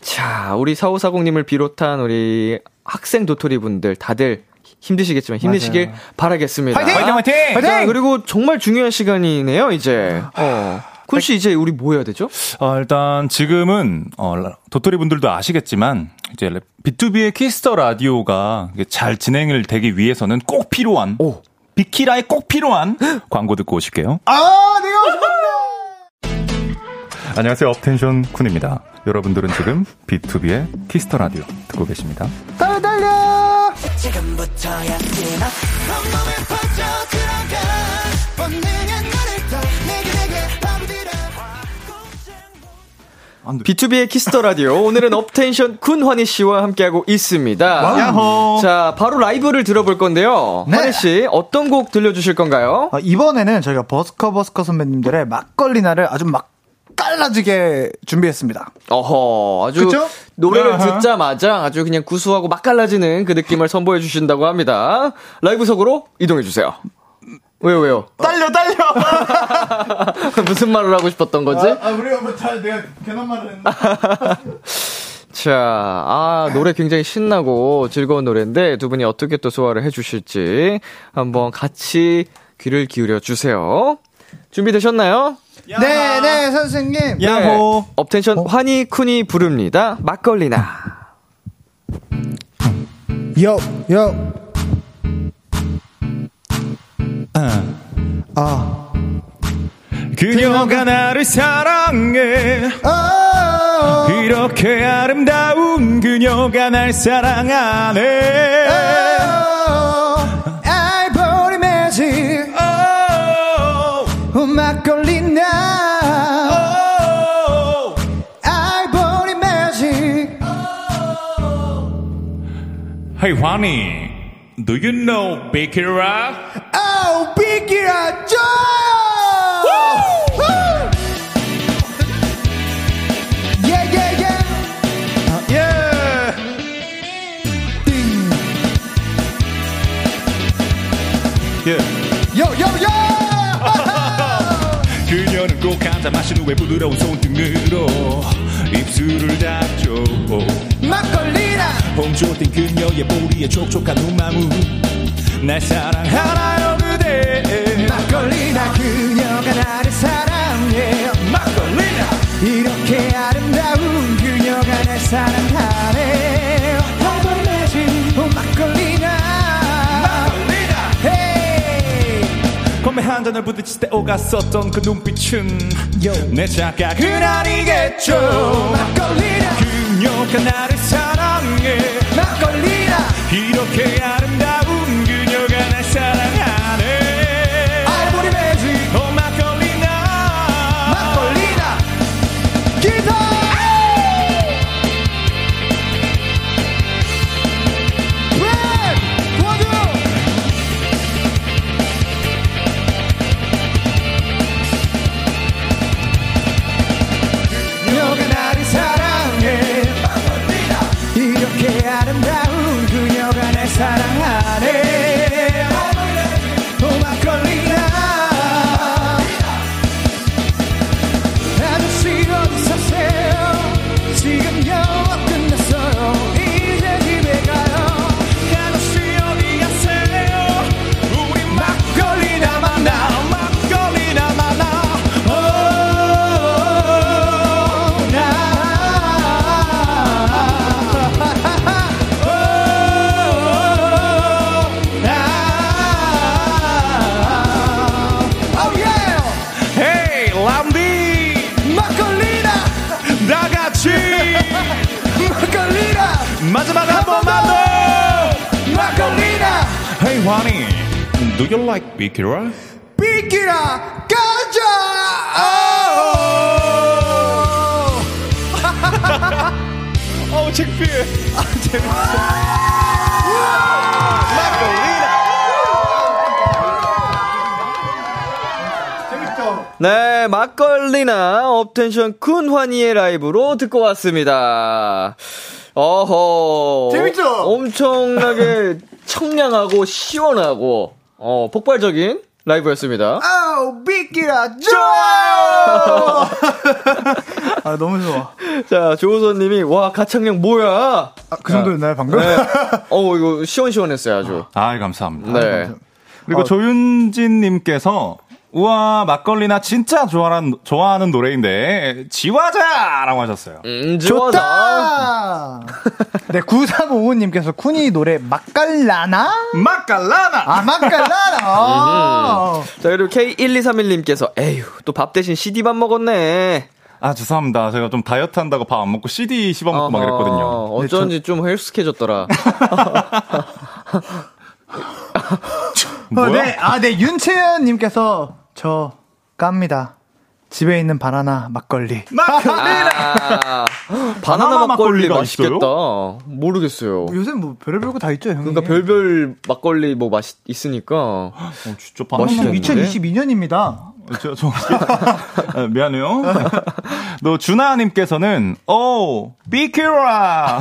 자, 우리 4540님을 비롯한 우리 학생 도토리 분들 다들 힘드시겠지만 힘내시길 맞아요. 바라겠습니다. 화이팅! 화이팅 화이팅! 자, 그리고 정말 중요한 시간이네요, 이제. 어. 쿤씨 이제 우리 뭐 해야 되죠? 어, 일단 지금은 어, 도토리 분들도 아시겠지만 이제 B2B의 키스터 라디오가 잘 진행을 되기 위해서는 꼭 필요한 오. 비키라에 꼭 필요한 [GASPS] 광고 듣고 오실게요. 아, 내가 싶었네. [GASPS] 안녕하세요. 업텐션 쿤입니다. 여러분들은 지금 B2B의 키스터 라디오 듣고 계십니다. 달려, 달려. 지금부터야 뛰어 온몸에 퍼져 들어가 본능의 너를 더 내게 내게 밤들어 B2B의 키스터 라디오. 오늘은 업텐션 쿤 환희 씨와 함께하고 있습니다. 야호! 자, 바로 라이브를 들어볼 건데요. 네. 환희 씨, 어떤 곡 들려주실 건가요? 어, 이번에는 저희가 버스커 버스커 선배님들의 막걸리나를 아주 막 깔라지게 준비했습니다. 어허, 아주 그쵸? 노래를 아하. 듣자마자 아주 그냥 구수하고 맛깔나지는 그 느낌을 선보여 주신다고 합니다. 라이브석으로 이동해 주세요. 왜요, 왜요? 달려 달려! [LAUGHS] 무슨 말을 하고 싶었던 거지? 아, 우리가 뭐 잘, 내가 괜한 말을 했나? [LAUGHS] 자, 아, 노래 굉장히 신나고 즐거운 노래인데 두 분이 어떻게 또 소화를 해 주실지 한번 같이 귀를 기울여 주세요. 준비되셨나요? 네, 네, 선생님. 야호! 네, 업텐션 환희 쿤이 부릅니다. 막걸리나. 요, 요. 아. 그녀가 나를 사랑해 아. 이렇게 아름다운 그녀가 날 사랑하네 아 Hey honey, do you know Bikira? 아우 비키라죠 예예예 Yeah. Yeah. 요요요 [LAUGHS] 그녀는 꼭 한잔 마신 후에 부드러운 손등 뛴 그녀의 보리에 촉촉한 눈망울. 날 사랑하나요 그대? 막걸리나 그녀가 나를 사랑해. 막걸리나! 이렇게 아름다운 그녀가 날 사랑하네. 매직 막걸리나. 막걸리나! 헤이! 건배 한 잔을 부딪힐 때 오갔었던 그 눈빛은 요. 내 착각은 아니겠죠. 막걸리나! 그녀가 나를 사랑해 이렇게 아름다운 do you like Bikira? 비키라 가자 어우, 창피해. 네, 막걸리나 업텐션 쿤환희의 라이브로 듣고 왔습니다. 어허. 재밌죠? 엄청나게 청량하고 시원하고, 어, 폭발적인 라이브였습니다. 아우 비키라 좋아요 [LAUGHS] 아 너무 좋아 자, 조우선 님이, 와, 가창력 뭐야? 아, 그 정도였나요 방금? 네. 어, 이거 시원시원했어요, 아주. 아, 감사합니다. 네. 그리고 조윤진님께서 우와 막걸리나 진짜 좋아하는 좋아하는 노래인데 지화자라고 하셨어요. 음, 좋다. [LAUGHS] 네 9355님께서 쿤이 노래 맛깔라나? 막갈라나. 아 맛깔라나 아. [LAUGHS] 자, 그리고 K1231님께서, 에휴, 또 밥 대신 CD만 먹었네. 아 죄송합니다. 제가 좀 다이어트 한다고 밥 안 먹고 CD 씹어 먹고 막 이랬거든요. 어쩐지 좀 헬스케졌더라. [LAUGHS] 어, 뭐야? 네, 아, 네, 윤채연님께서 저 깝니다. 집에 있는 바나나 막걸리. 아, [LAUGHS] 바나나 바나나 막걸리 맛있겠다. 모르겠어요. 요새 뭐 별의별 거 다 있죠, 형님. 그러니까 별별 막걸리 뭐맛 있으니까. 어, 진짜 바나나 맛있겠는데? 2022년입니다. 저, 저, 아, 미안해요. 너 준하님께서는 오 비키라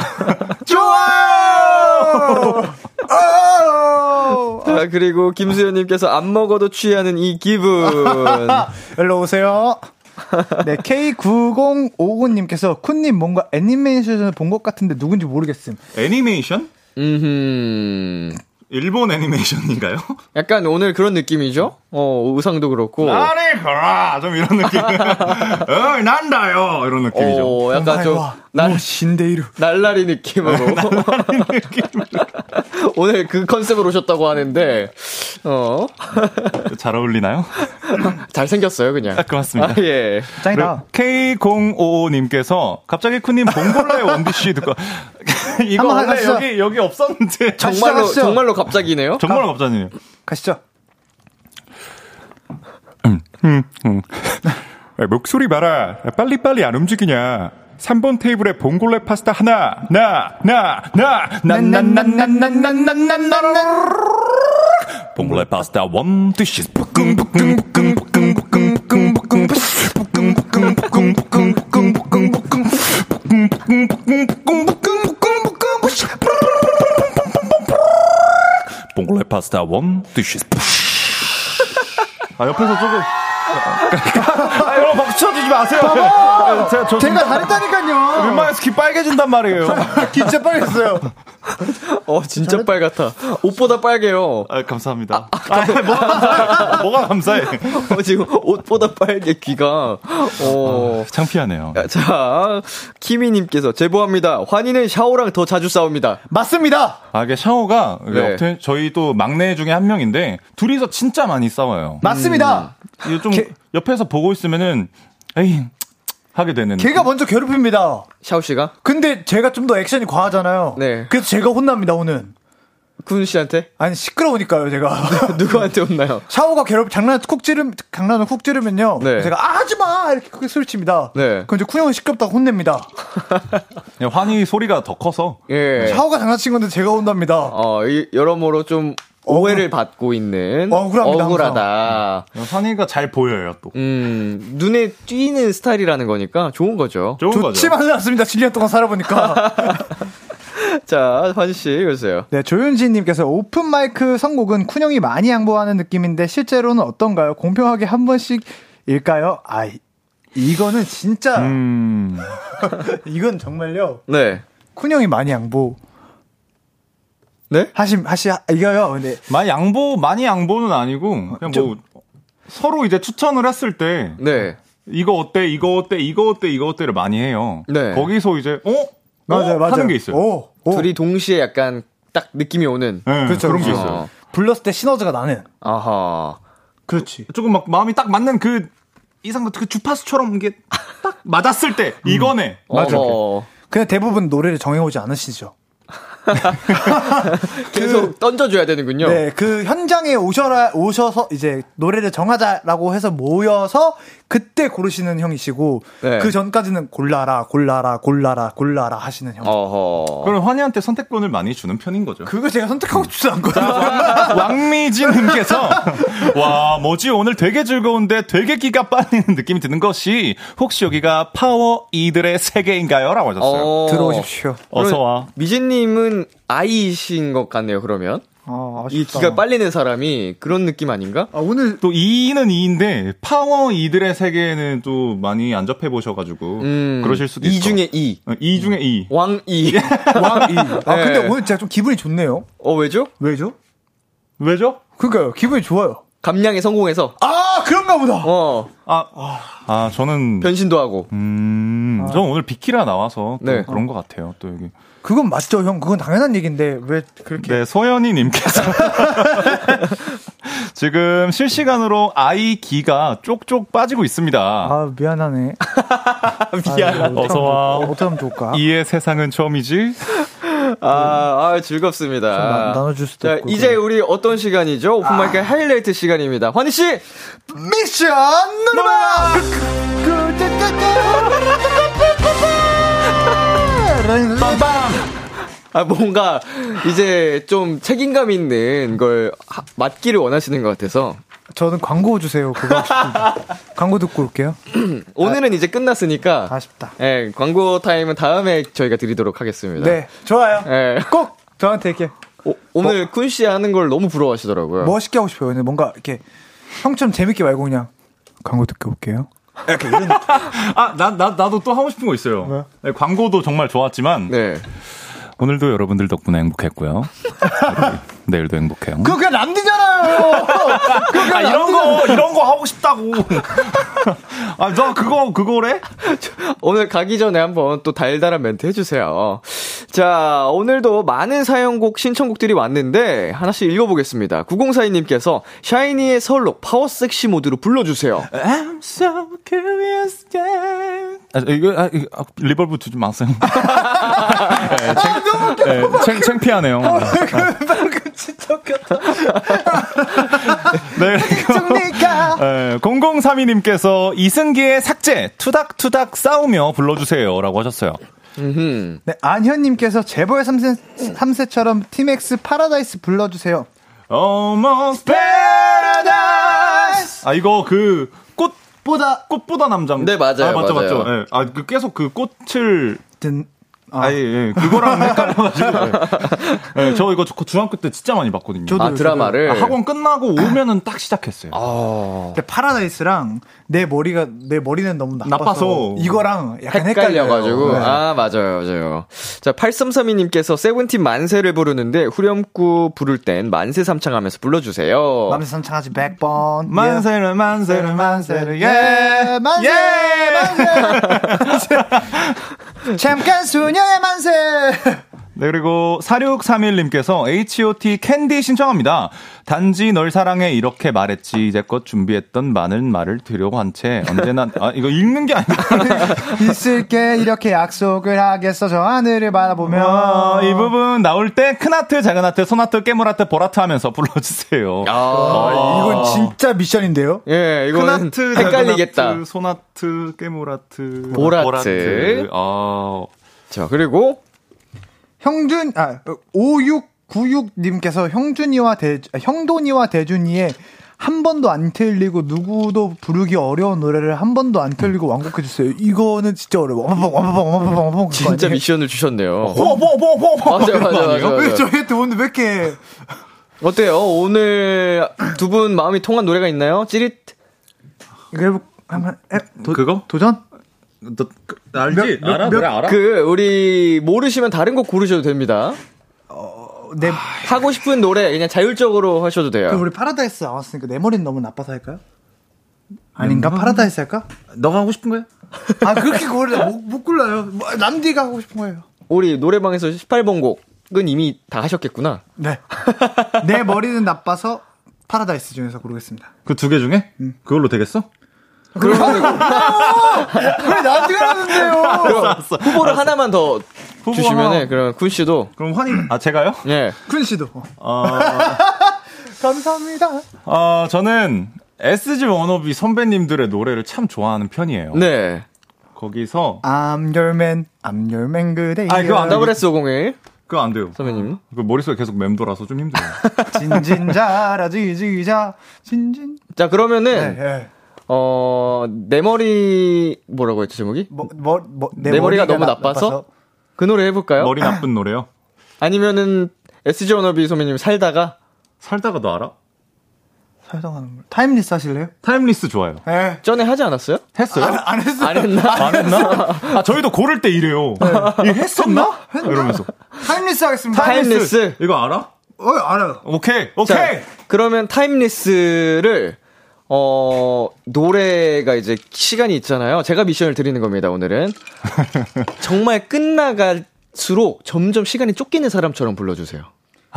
좋아요! 자, 그리고 김수현님께서 안 먹어도 취하는 이 기분. 일로 오세요. 네, K9059님께서 쿤님 뭔가 애니메이션을 본 것 같은데 누군지 모르겠음. 애니메이션? 음, 일본 애니메이션인가요? [LAUGHS] 약간 오늘 그런 느낌이죠? 어, 의상도 그렇고. 아니 그라 좀 이런 느낌. [LAUGHS] 어 난다요 이런 느낌이죠. 어, 약간 좀, 날, 뭐 신데이루. 날라리 느낌으로. [LAUGHS] 오늘 그 컨셉으로 오셨다고 하는데, 어, 잘 어울리나요? 잘생겼어요, 그냥. 아, 고맙습니다. 아, 예. 짱이다. K055님께서 갑자기 쿠님 봉골레 원디씨 듣고 이거 한번 원래 하시죠. 여기 여기 없었는데 정말로, 가시죠. 정말로 갑자기네요? 정말 갑자기 가시죠. 목소리 봐라 빨리빨리 안 움직이냐 3번 테이블에 봉골레 파스타 하나 나 나 나 나나나나나나나나 봉골레 파스타 one dish 봉골레 파스타 one dish 아 옆에서 조금 아 여러분 박수 쳐주지 마세요 아, 제가 저 제가 잘했다니까요. 민망해서 귀 빨개진단 말이에요 [LAUGHS] 진짜 빨개졌어요. 어, 진짜 빨갛다. 옷보다 빨개요. 아 감사합니다 아, 뭐가 감사해 뭐가 감사해 어, 지금 옷보다 빨개, 귀가. 어. 창피하네요 자, 키미님께서 제보합니다. 환희는 샤오랑 더 자주 싸웁니다. 맞습니다. 아, 이게 샤오가 네. 저희 또 막내 중에 한 명인데 둘이서 진짜 많이 싸워요. 맞습니다. 이거 좀 개- 옆에서 보고 있으면은 에이 하게 되는. 걔가 먼저 괴롭힙니다. 샤오 씨가 근데 제가 좀 더 액션이 과하잖아요. 네. 그래서 제가 혼납니다, 오늘. 군 씨한테 아니, 시끄러우니까요, 제가. [LAUGHS] 누구한테 혼나요? 샤오가 괴롭, 장난 쿡 찌르, 장난을 쿡 찌르면요. 네. 제가, 아, 하지 마! 이렇게 크게 소리칩니다. 네. 그럼 이제 쿤형은 시끄럽다고 혼냅니다. 그냥 [LAUGHS] 환희 소리가 더 커서 예. 샤오가 장난친 건데 제가 혼납니다. 어, 이- 여러모로 좀 오해를 받고 있는 억울합니다, 억울하다. 환희가 잘 보여요 또. 음, 눈에 띄는 스타일이라는 거니까 좋은 거죠. 좋은 거죠. 좋지만은 않습니다. 7년 동안 살아보니까. [LAUGHS] 자, 환희 씨 읽으세요. 네, 조윤지님께서 오픈 마이크 선곡은 쿤형이 많이 양보하는 느낌인데 실제로는 어떤가요? 공평하게 한 번씩 일까요? 아, 이거는 진짜, 음. [LAUGHS] 이건 정말요. 네. 쿤형이 많이 양보. 네? 하심, 하시, 아, 이거요. 근데 많이 양보 많이 양보는 아니고 그냥 뭐 서로 이제 추천을 했을 때 네. 이거 어때 이거 어때 이거 어때 이거 어때를 많이 해요. 네. 거기서 이제 어 맞아요, 어? 맞아요. 하는 게 있어요. 오, 오. 둘이 동시에 약간 딱 느낌이 오는. 네, 그렇죠, 그런 게 그렇죠. 있어요. 어. 불렀을 때 시너즈가 나는. 아하. 그렇지. 조금 막 마음이 딱 맞는 그 이상 그 주파수처럼 이게 딱 맞았을 때 이거네. 맞아. 근데 대부분 노래를 정해오지 않으시죠. [LAUGHS] 계속 던져줘야 되는군요. 네, 그 현장에 오셔라 오셔서 이제 노래를 정하자라고 해서 모여서 그때 고르시는 형이시고 네. 그 전까지는 골라라 골라라 골라라 골라라 하시는 형. 어허. 그럼 환희한테 선택권을 많이 주는 편인 거죠. 그거 제가 선택하고 싶지 않은 거예요. 왕미진님께서 [LAUGHS] 와 뭐지 오늘 되게 즐거운데 되게 기가 빨리는 느낌이 드는 것이 혹시 여기가 파워 이들의 세계인가요?라고 하셨어요. 어. 들어오십시오. 어서 와. 미진님은 아이신 것 같네요, 그러면. 아, 이 아쉽다. 기가 빨리는 사람이 그런 느낌 아닌가? 아, 오늘 또 2는 2인데 파워 이들의 세계는 또 많이 안 접해 보셔가지고 음, 그러실 수도 이 있어. 중에 이. 2 중에 2. 왕이. 왕이. 아, 네. 근데 오늘 제가 좀 기분이 좋네요. 어, 왜죠? 왜죠? 왜죠? 그러니까요. 기분이 좋아요. 감량에 성공해서. 아, 그런가 보다. 어, 아, 아 저는 변신도 하고. 음, 저 오늘 비키라 나와서 또 네. 그런 것 같아요. 또 여기. 그건 맞죠, 형. 그건 당연한 얘기인데 왜 그렇게 네, 소연이 님께서 지금 실시간으로 아이 기가 쪽쪽 빠지고 있습니다. 아, 미안하네. 미안. 어서 와. 어떻게 하면 좋을까? 이의 세상은 처음이지? 아, 아 즐겁습니다. 나- 나눠줄 수도 자, 없고, 이제 그래. 우리 어떤 시간이죠? 오픈마이크 하이라이트 시간입니다. 환희 씨! 미션 누르마! 아, 뭔가 이제 좀 책임감 있는 걸 하- 맡기를 원하시는 것 같아서 저는 광고 주세요. 그거 하고 싶은데. [LAUGHS] 광고 듣고 올게요. [CLEARS THROAT] 오늘은 이제 끝났으니까 아쉽다. 예, 광고 타임은 다음에 저희가 드리도록 하겠습니다. 네, 좋아요. 예. 꼭 저한테 이렇게 오, 늘쿤씨 하는 걸 너무 부러워하시더라고요. 멋있게 하고 싶어요. 근데 뭔가 이렇게 형처럼 재밌게 말고 그냥 광고 듣고 올게요. [LAUGHS] 아, 나, 나, 나도 또 하고 싶은 거 있어요. 네, 광고도 정말 좋았지만, 네. 오늘도 여러분들 덕분에 행복했고요. [LAUGHS] 내일도 행복해요. 그거 그냥 람디잖아요. 아, 이런 거, 이런 거 하고 싶다고. [LAUGHS] 아, 너 그거, 그거래? 오늘 가기 전에 한번 또 달달한 멘트 해주세요. 자, 오늘도 많은 사연곡 신청곡들이 왔는데 하나씩 읽어보겠습니다. 9042님께서 샤이니의 서울록 파워 섹시 모드로 불러주세요. I'm so curious, yeah. 아, 이거, 아, 이거, 아, reverb 두지 마세요. [LAUGHS] 네, 창, 네, 창, 창피하네요. 진짜 웃겼다. 네, 그리고, 정리가. 네, 0032님께서 이승기의 삭제, 투닥투닥 싸우며 불러주세요. 라고 하셨어요. 음흠. 네, 안현님께서 재벌 3세, 3세처럼 티맥스 파라다이스 불러주세요. Almost paradise. 아, 이거 그, 꽃보다, 꽃보다 남자. 네, 맞아요, 아, 맞죠, 맞아요. 맞죠. 예. 아, 그 계속 그 꽃을 든, 아, 아, 예, 예. 그거랑 헷갈려가지고. [LAUGHS] 예. 예, 저 이거 저 중학교 때 진짜 많이 봤거든요. 저도 아, 드라마를. 아, 학원 끝나고 오면은 딱 시작했어요. 아, 근데 파라다이스랑 내 머리가, 내 머리는 너무 나빠서, 나빠서. 이거랑 약간. 헷갈려가지고. 네. 아, 맞아요, 맞아요. 자, 8332님께서 세븐틴 만세를 부르는데 후렴구 부를 땐 만세 삼창하면서 불러주세요. 남자 선창하지 100번. 만세를, 만세를, 만세를, 예. 예, 만세! 만세! [LAUGHS] [LAUGHS] 잠깐 수녀의 만세! 네, 그리고 4631님께서 H.O.T 캔디 신청합니다. 단지 널 사랑해 이렇게 말했지 이제껏 준비했던 많은 말을 드려고 한 채 언제나 아 이거 읽는 게 아니고 [LAUGHS] 있을게 이렇게 약속을 하겠어 저 하늘을 바라보며 아, 이 부분 나올 때 큰 하트 작은 하트 손 하트 깨물 하트 볼 하트 하면서 불러주세요. 아, 이건 진짜 미션인데요. 예, 큰 이거는 하트 작은 헷갈리겠다. 하트, 손 하트 깨물 하트 볼 하트. 하트. 아 자, 그리고 형준 아 5696님께서 형준이와 대 아, 형돈이와 대준이의 한 번도 안 틀리고 누구도 부르기 어려운 노래를 한 번도 안 틀리고 완곡해 주세요. 이거는 진짜 어려워. 와바방 와바방 와바방 와바방 진짜 미션을 주셨네요. 뭐뭐뭐뭐 맞아요, 맞아요, 맞아요. 왜 저희한테 오늘 왜 이렇게 어때요? 오늘 두 분 마음이 통한 노래가 있나요? 찌릿? 해보 한번 해, 도, 그거? 도전? 너 그, 알지? 몇- 알아? 몇- 노래 알아? 그, 우리, 모르시면 다른 곡 고르셔도 됩니다. 내 하고 싶은 노래 그냥 자율적으로 하셔도 돼요. 그럼 우리 파라다이스 나왔으니까 내 머리는 너무 나빠서 할까요? 아닌가? 파라다이스 할까? 너가 하고 싶은 거야? 아 그렇게 고르 못, 못 골라요. 뭐, 남디가 하고 싶은 거예요. 우리 노래방에서 18번 곡은 이미 다 하셨겠구나. 네. [LAUGHS] 내 머리는 나빠서 파라다이스 중에서 고르겠습니다. 그 두 개 중에? 그걸로 되겠어? 그러면 왜 나한테? 그럼 [LAUGHS] 후보를 하나만 더 주시면은 그럼 쿤 씨도 그럼 환희 아 제가요? 예. 쿤 씨도. 어, [LAUGHS] 감사합니다. 어 저는 SG 워너비 선배님들의 노래를 참 좋아하는 편이에요. 네. 거기서 I'm your man, I'm your man 그대. 아, 그거 안 더블 S501 그거 안 돼요. 선배님. 그 머릿속에 계속 맴돌아서 좀 힘들어요. [LAUGHS] 진진자라 지지자 진진. 자, 그러면은 네, 네. 어, 내 머리 뭐라고 했죠, 제목이? 뭐, 뭐, 뭐, 내, 머리가, 너무 나- 나빠서? 그 노래 해 볼까요? 머리 나쁜 노래요. [LAUGHS] 아니면은 SG 워너비 선배님 살다가 살다가 너 알아? 살다가는 걸. Timeless 하실래요? Timeless 좋아요. 네. 전에 하지 않았어요? 했어요? 안 했어. 안 했나? [LAUGHS] 안 했나? 아, 저희도 고를 때 이래요. 이거 했었나? [LAUGHS] 이러면서. Timeless 하겠습니다. Timeless. 이거 알아? 어, 알아요. 오케이, 오케이! 자, 그러면 Timeless를 어, 노래가 이제 시간이 있잖아요. 제가 미션을 드리는 겁니다, 오늘은. [LAUGHS] 정말 끝나갈수록 점점 시간이 쫓기는 사람처럼 불러주세요.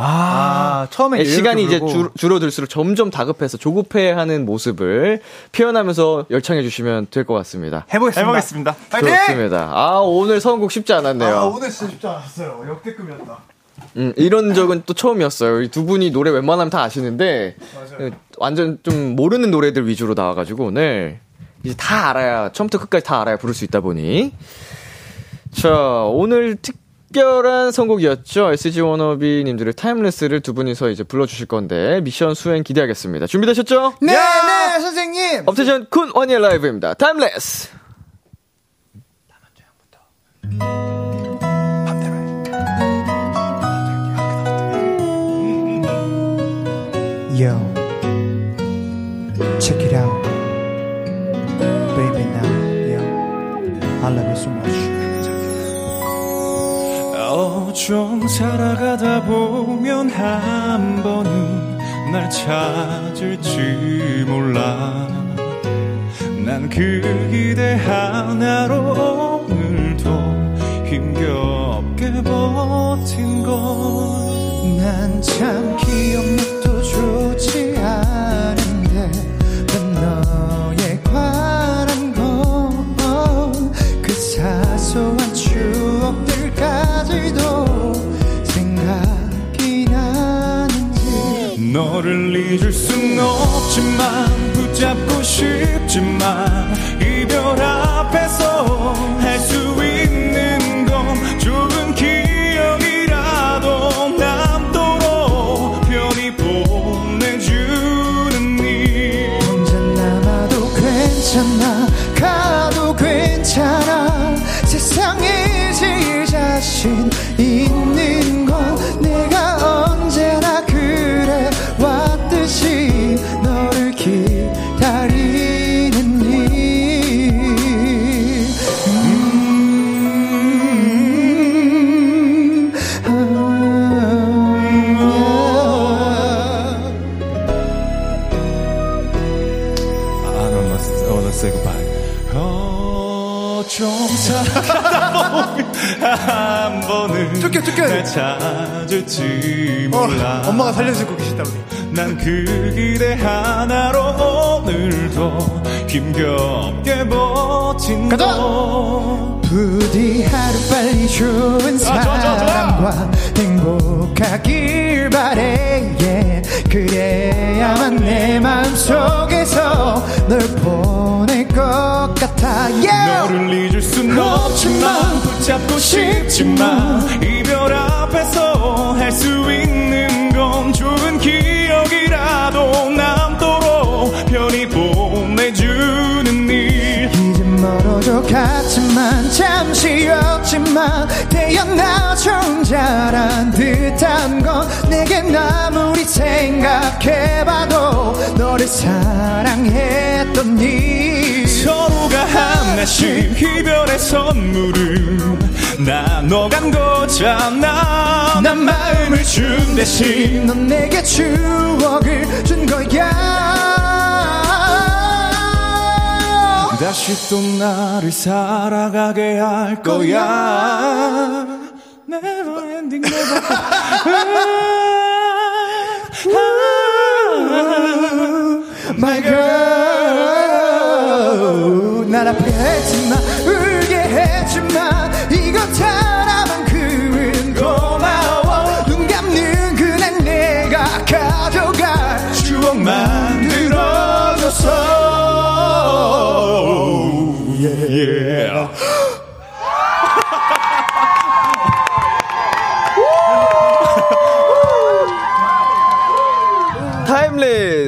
아, 처음에 예, 시간이 이제 줄. 줄어들수록 점점 다급해서 조급해하는 모습을 표현하면서 열창해 주시면 될 것 같습니다. 해보겠습니다. 해보겠습니다. 파이팅! 좋습니다. 아, 오늘 선곡 쉽지 않았네요. 아, 오늘 진짜 쉽지 않았어요. 역대급이었다. 음, 이런 적은 또 처음이었어요. 이두 분이 노래 웬만하면 다 아시는데 어, 완전 좀 모르는 노래들 위주로 나와가지고 오늘 이제 다 알아야 처음부터 끝까지 다 알아야 부를 수 있다 보니 자 오늘 특별한 선곡이었죠. SG 워너비님들의 Timeless를 두 분이서 이제 불러주실 건데 미션 수행 기대하겠습니다. 준비되셨죠? 네, 네, 선생님. 업텐션 쿤 환희의 라이브입니다. Timeless. Yo, check it out, baby now. Yo, I love you so much. 어, 좀 살아가다 보면 한 번은 날 찾을지 몰라. 난 그 기대 하나로 오늘도 힘겹게 버틴 걸. 난 참 기억력도 좋지 않은데 사소한 추억들까지도 생각이 나는지. 너를 잊을 순 없지만 붙잡고 싶지만 이별 앞에서 할수 say goodbye. 어, 좀 살아가다 보면 한 번은 쫓겨, 쫓겨. 날 찾을지 몰라. 어, 엄마가 살려주고 계시다 우리 난그 기대 하나로 오늘도 힘겹게 버틴 가자! 거. 부디 하루빨리 좋은 좋아. 사람과 행복하길 바래 yeah. 그래야만 내 마음속에서 널 보낼 것 같아 yeah. 너를 잊을 순 없지만 붙잡고 싶지만 이별 앞에서 할 수 있는 건 좋은 기억이라도 남 갔지만 잠시였지만 태어나 존재란 듯한 건 내겐 아무리 생각해봐도 너를 사랑했던 일 서로가 하나씩 이별의 선물을 나눠간 거잖아. 난 마음을 준 대신 넌 내게 추억을 준 거야 다시 또 나를 살아가게 할 거야. Never ending never My girl 아프게 했지마 울게 했지마. 이거 하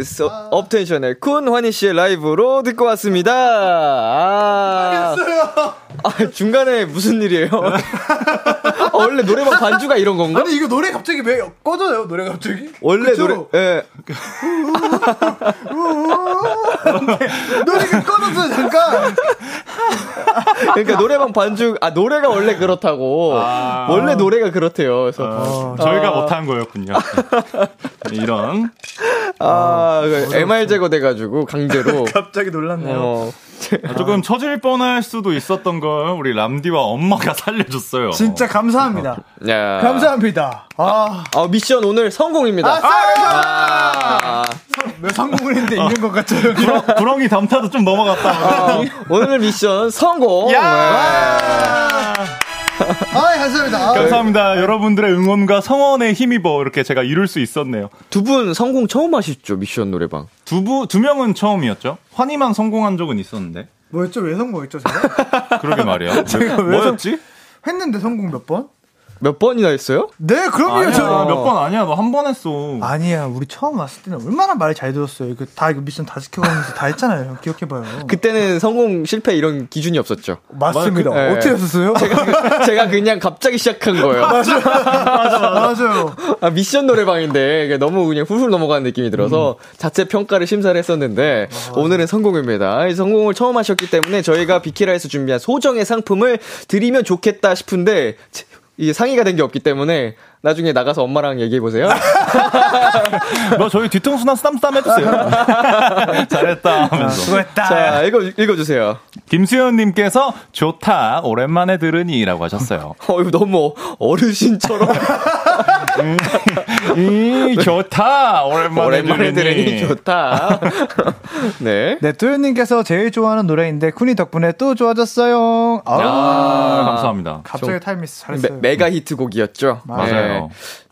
Timeless 어, 업텐션의 쿤 환희 씨의 라이브로 듣고 왔습니다. 아, 아 중간에 무슨 일이에요? 어, 원래 노래방 반주가 이런 건가? 아니 이거 노래 갑자기 왜 꺼져요 노래 갑자기? 원래 그쵸? 노래 예. 노래가 꺼졌어요 잠깐 그러니까 노래방 반주 아 노래가 원래 그렇다고 아. 원래 노래가 그렇대요. 그래서 저희가 못한 거였군요. 이런. 아, 그 MR 제거돼가지고 강제로. [LAUGHS] 갑자기 놀랐네요 어. 아, 조금 처질 뻔할 수도 있었던 걸 우리 람디와 엄마가 [LAUGHS] 살려줬어요. 진짜 감사합니다 [LAUGHS] 야. 감사합니다 아, 아 미션 오늘 성공입니다. 아싸! 아, 왜 성공을 했는데 이런 것 같아요 구렁, 구렁이 담타도 좀 넘어갔다. 어, 오늘 미션 성공. 네. 아 감사합니다 아, 감사합니다. 여러분들의 응원과 성원에 힘입어 이렇게 제가 이룰 수 있었네요. 두 분 성공 처음 하셨죠 미션 노래방. 두 부, 두 명은 처음이었죠? 환희만 성공한 적은 있었는데. 뭐였죠 왜 성공했죠 제가? [LAUGHS] 그러게 말이야. 제가 왜 뭐였지? 했는데 성공 몇 번? 몇 번이나 했어요? 네 그럼요 아니야, 저몇번 아니야. 너 한 번 했어. 아니야 우리 처음 왔을 때는 얼마나 말 잘 들었어요 이거 다 이거 미션 다 지켜가면서 다 했잖아요 형. [LAUGHS] 기억해봐요 그때는 성공 실패 이런 기준이 없었죠. 맞습니다 그- 네. 어떻게 했었어요? [LAUGHS] 제가, 제가 그냥 갑자기 시작한 거예요. 맞아 [LAUGHS] 맞아요 아, 미션 노래방인데 이게 너무 그냥 훌훌 넘어가는 느낌이 들어서 자체 평가를 심사를 했었는데 오늘은 성공입니다. 이 성공을 처음 하셨기 때문에 저희가 비키라에서 준비한 소정의 상품을 드리면 좋겠다 싶은데 제- 이게 상의가 된 게 없기 때문에 나중에 나가서 엄마랑 얘기해 보세요. 너 [LAUGHS] 저희 뒤통수나 쌈쌈 해주세요. [LAUGHS] 잘했다 하면서. 수고했다 자, 읽어 읽어주세요. 김수현님께서 좋다 오랜만에 들으니라고 하셨어요. [LAUGHS] 어, 이거 너무 어르신처럼 음, 좋다 오랜만에, 오랜만에 들으니. 들으니 좋다. 네. 네, 도현님께서 제일 좋아하는 노래인데 쿤이 덕분에 또 좋아졌어요. 아, 아, 감사합니다. 갑자기 메, 잘했어요. 메 가 히트곡이었죠. 맞아요. 네.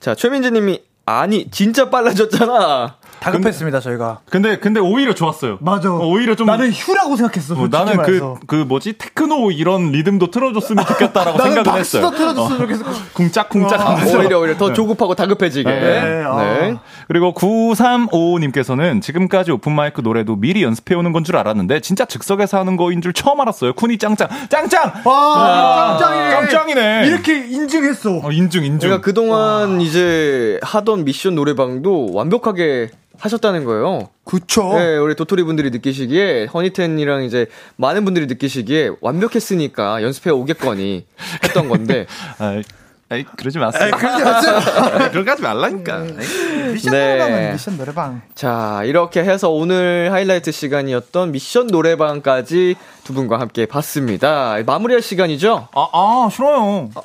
자, 최민지님이 아니 진짜 빨라졌잖아. 다급했습니다 저희가. 근데 근데 오히려 좋았어요. 맞아. 어, 오히려 좀 나는 휴라고 생각했어. 어, 솔직히 나는 그, 말해서. 그 뭐지 테크노 이런 리듬도 틀어줬으면 좋겠다라고 [LAUGHS] 나는 생각을 했어요. 틀어줬으면 좋겠어. 쿵짝쿵짝 하면서. 오히려 오히려 더 조급하고 다급해지게. 네, 아. 네. 그리고 9355님께서는 지금까지 오픈마이크 노래도 미리 연습해오는 건 줄 알았는데 진짜 즉석에서 하는 거인 줄 처음 알았어요. 쿤이 짱짱. 짱짱! 와, 짱짱이네. 짱짱이네. 이렇게 인증했어. 어, 인증, 인증. 그러니까 그동안 이제 하던 미션 노래방도 완벽하게 하셨다는 거예요. 그쵸. 네, 우리 도토리 분들이 느끼시기에 허니텐이랑 이제 많은 분들이 느끼시기에 완벽했으니까 연습해 오겠거니 했던 건데 [LAUGHS] 아이, 아이, 그러지 마세요. 그러지 마세요. [LAUGHS] 그런 거 하지 말라니까. 미션 네. 노래방은 미션 노래방. 자, 이렇게 해서 오늘 하이라이트 시간이었던 미션 노래방까지 두 분과 함께 봤습니다. 마무리할 시간이죠? 아, 아, 싫어요. [LAUGHS]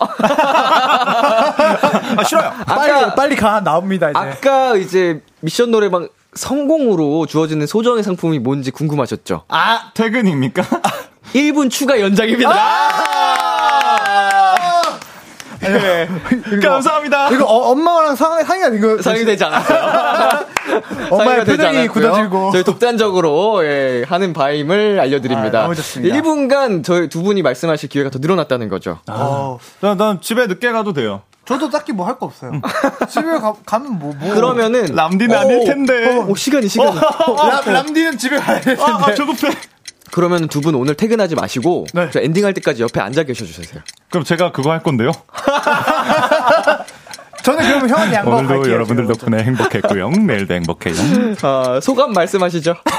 아, 싫어요. 빨리, 빨리 가, 나옵니다, 이제. 아까 이제 미션 노래방 성공으로 주어지는 소정의 상품이 뭔지 궁금하셨죠? 아, 퇴근입니까? [LAUGHS] 1분 추가 연장입니다. 네. 감사합니다. 이거 어, 엄마랑 상의, 상의가 된 거. 상이 되지 않았어요. 엄마의 표정이. 굳어지고. 저희 독단적으로 예, 하는 바임을 알려드립니다. 아, 너무 좋습니다. 1분간 저희 두 분이 말씀하실 기회가 더 늘어났다는 거죠. 어, 난, 난 집에 늦게 가도 돼요. 저도 딱히 뭐 할 거 없어요. 집에 가, 가면 뭐, 뭐. 그러면은 람디는 오, 아닐 텐데. 오, 시간이 시간이. 람, 람디는 집에 가야 돼. 아, 아, 조급해. 그러면 두 분 오늘 퇴근하지 마시고 네. 저 엔딩할 때까지 옆에 앉아 계셔 주세요. 그럼 제가 그거 할 건데요. [LAUGHS] 저는 그러면 형한테 양보하고 오늘도 갈게요. 여러분들. 덕분에 행복했고요. [LAUGHS] 내일도 행복해요. 아, 소감 말씀하시죠. [LAUGHS]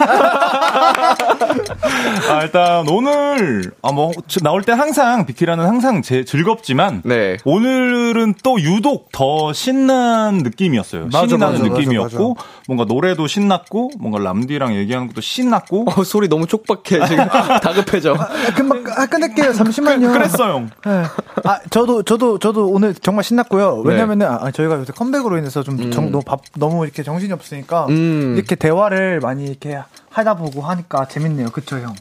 아, 일단 오늘 아 뭐 나올 때 항상 비키라는 항상 제 즐겁지만 네. 오늘은 또 유독 더 신난 느낌이었어요. 맞아, 신이 나는 맞아, 느낌이었고 맞아, 뭔가 노래도 신났고 뭔가 람디랑 얘기하는 것도 신났고 어, 소리 너무 촉박해 지금 [LAUGHS] 다급해져. 아, 금방 아, 끝낼게요. 잠시만요. 그 랬어요. 네. 아, 저도, 저도, 저도 오늘 정말 신났고요. 네. 왜냐면은, 아, 저희가 요새 컴백으로 인해서 좀 정, 너무 밥, 너무 이렇게 정신이 없으니까, 음. 이렇게 대화를 많이 이렇게 하다 보고 하니까 재밌네요. 그쵸, 형?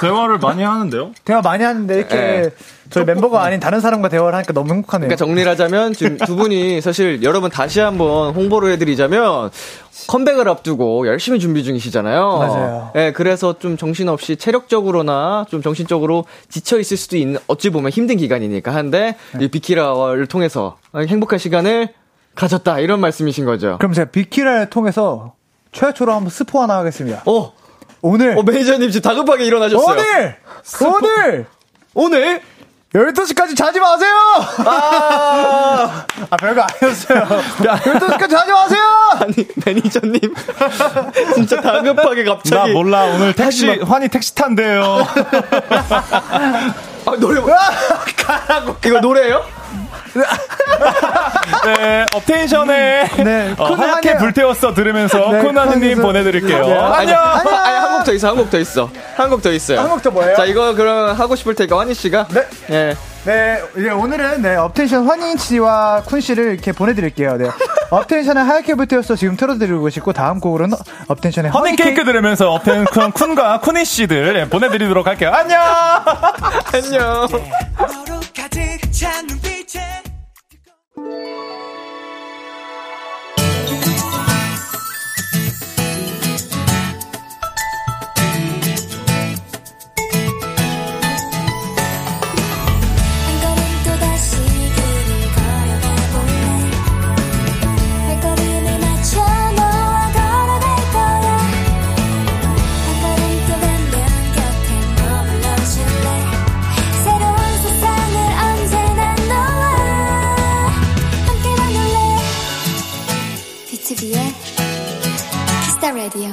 대화를 많이 하는데요? [LAUGHS] 대화 많이 하는데 이렇게 네. 저희 멤버가 아닌 다른 사람과 대화를 하니까 너무 행복하네요. 그러니까 정리를 하자면 지금 두 분이 사실 여러분 다시 한번 홍보를 해드리자면 컴백을 앞두고 열심히 준비 중이시잖아요. 맞아요. 예, 그래서 좀 정신없이 체력적으로나 좀 정신적으로 지쳐 있을 수도 있는 어찌 보면 힘든 기간이니까 한데 네. 이 비키라를 통해서 행복한 시간을 가졌다 이런 말씀이신 거죠. 그럼 제가 비키라를 통해서 최초로 한번 스포 하나 하겠습니다. 어, 오늘 어 매니저님 지금 다급하게 일어나셨어요. 오늘 오늘 오늘 12시까지 자지 마세요! 아, [LAUGHS] 아, 별거 아니었어요. [LAUGHS] 12시까지 자지 마세요! 아니 매니저님 [LAUGHS] 진짜 다급하게 나 갑자기 몰라 오늘 택시 환희 택시 탄대요. 아, 노래 가라고 이거 노래예요? 네 업텐션에 네, 어, 쿤 하얗게 환희- 불태웠어 들으면서 네, 쿤환희님 보내드릴게요. 네. 아니, 안녕. 아니, 아니, 한곡 더 있어, 한 곡 더 있어. 한 곡 더 있어요. 한 곡 더 뭐예요? 자, 이거 그럼 하고 싶을 테니까 환희 씨가. 네. 예. 네, 이제 오늘은 네, 업텐션 환희 씨와 쿤 씨를 이렇게 보내드릴게요. 네. 업텐션의 하얗게 불태웠어 지금 틀어드리고 싶고, 다음 곡으로는 업텐션의 Honey Cake 들으면서 업텐 쿤, 쿤과 환희 씨를 예, 보내드리도록 할게요. 안녕. 안녕. [LAUGHS] 라디오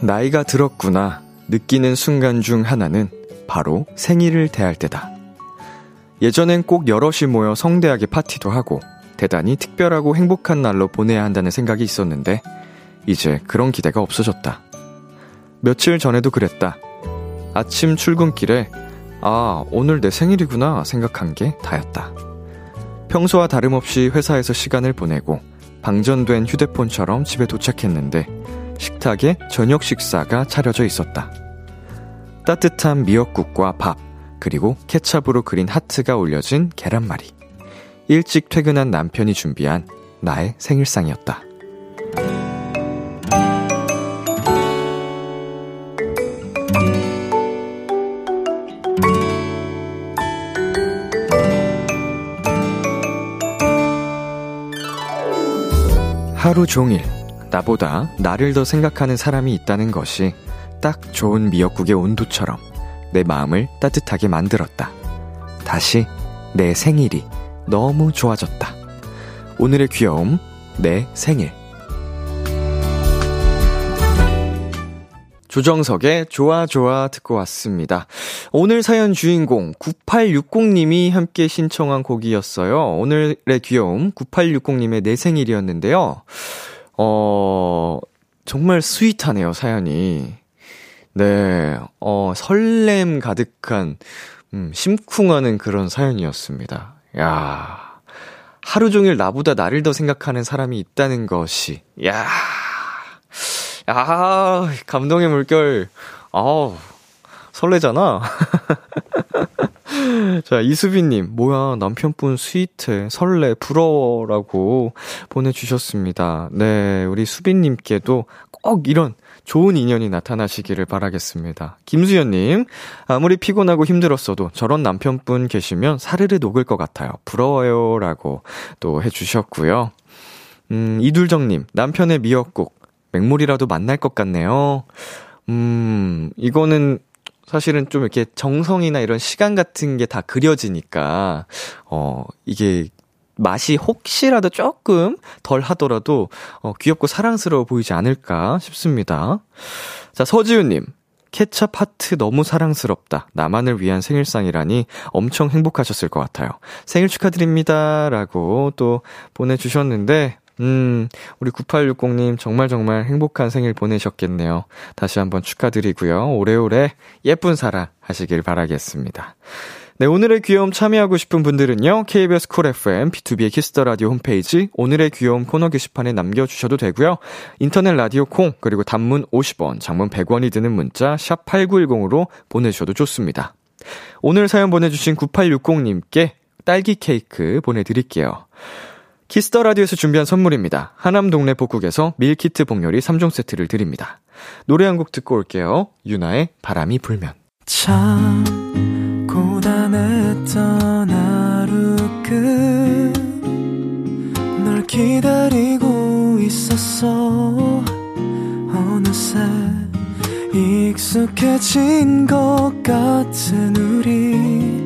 나이가 들었구나 느끼는 순간 중 하나는 바로 생일을 대할 때다. 예전엔 꼭 여럿이 모여 성대하게 파티도 하고 대단히 특별하고 행복한 날로 보내야 한다는 생각이 있었는데 이제 그런 기대가 없어졌다. 며칠 전에도 그랬다. 아침 출근길에 아, 오늘 내 생일이구나 생각한 게 다였다. 평소와 다름없이 회사에서 시간을 보내고 방전된 휴대폰처럼 집에 도착했는데 식탁에 저녁 식사가 차려져 있었다. 따뜻한 미역국과 밥, 그리고 케찹으로 그린 하트가 올려진 계란말이. 일찍 퇴근한 남편이 준비한 나의 생일상이었다. 하루 종일 나보다 나를 더 생각하는 사람이 있다는 것이 딱 좋은 미역국의 온도처럼 내 마음을 따뜻하게 만들었다. 다시 내 생일이 너무 좋아졌다. 오늘의 귀여움, 내 생일. 조정석의 좋아 좋아 듣고 왔습니다. 오늘 사연 주인공 9860님이 함께 신청한 곡이었어요. 오늘의 귀여움 9860님의 내 생일이었는데요. 어, 정말 스윗하네요, 사연이. 네, 어, 설렘 가득한, 음, 심쿵하는 그런 사연이었습니다. 야 하루 종일 나보다 나를 더 생각하는 사람이 있다는 것이, 야 아, 감동의 물결. 아우, 설레잖아. [LAUGHS] 자, 이수빈님, 뭐야, 남편분 스위트, 설레, 부러워라고 보내주셨습니다. 네, 우리 수빈님께도 꼭 이런 좋은 인연이 나타나시기를 바라겠습니다. 김수연님, 아무리 피곤하고 힘들었어도 저런 남편분 계시면 사르르 녹을 것 같아요. 부러워요. 라고 또 해주셨고요. 음, 이둘정님, 남편의 미역국, 맹물이라도 만날 것 같네요. 음, 이거는 사실은 좀 이렇게 정성이나 이런 시간 같은 게 다 그려지니까, 어, 이게 맛이 혹시라도 조금 덜 하더라도, 어, 귀엽고 사랑스러워 보이지 않을까 싶습니다. 자, 서지훈님. 케찹 하트 너무 사랑스럽다. 나만을 위한 생일상이라니 엄청 행복하셨을 것 같아요. 생일 축하드립니다. 라고 또 보내주셨는데, 음, 우리 9860님 정말 정말 행복한 생일 보내셨겠네요. 다시 한번 축하드리고요. 오래오래 예쁜 사랑 하시길 바라겠습니다. 네, 오늘의 귀여움 참여하고 싶은 분들은요, KBS Cool FM, 비투비의 Kiss the Radio 홈페이지, 오늘의 귀여움 코너 게시판에 남겨주셔도 되고요. 인터넷 라디오 콩, 그리고 단문 50원, 장문 100원이 드는 문자, 샵8910으로 보내주셔도 좋습니다. 오늘 사연 보내주신 9860님께 딸기 케이크 보내드릴게요. Kiss the Radio에서 준비한 선물입니다. 하남 동네 복국에서 밀키트 복요리 3종 세트를 드립니다. 노래 한 곡 듣고 올게요. 유나의 바람이 불면. 참 고단했던 하루 끝널 기다리고 있었어 어느새 익숙해진 것 같은 우리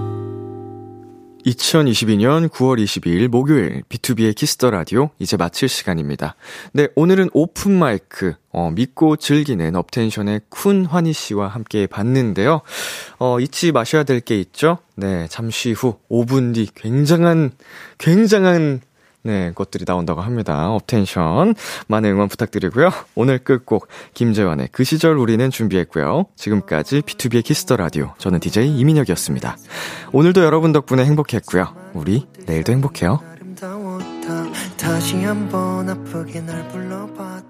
2022년 9월 22일 목요일 비투비의 Kiss the Radio 이제 마칠 시간입니다. 네, 오늘은 오픈 마이크 어, 믿고 즐기는 업텐션의 쿤 환희 씨와 함께 봤는데요. 어, 잊지 마셔야 될 게 있죠. 네, 잠시 후 5분 뒤 굉장한 굉장한 네, 것들이 나온다고 합니다. 업텐션. 많은 응원 부탁드리고요. 오늘 끝곡 김재환의 그 시절 우리는 준비했고요. 지금까지 비투비의 Kiss the Radio. 저는 DJ 이민혁이었습니다. 오늘도 여러분 덕분에 행복했고요. 우리 내일도 행복해요. 다시 한번 아프게 날 불러봐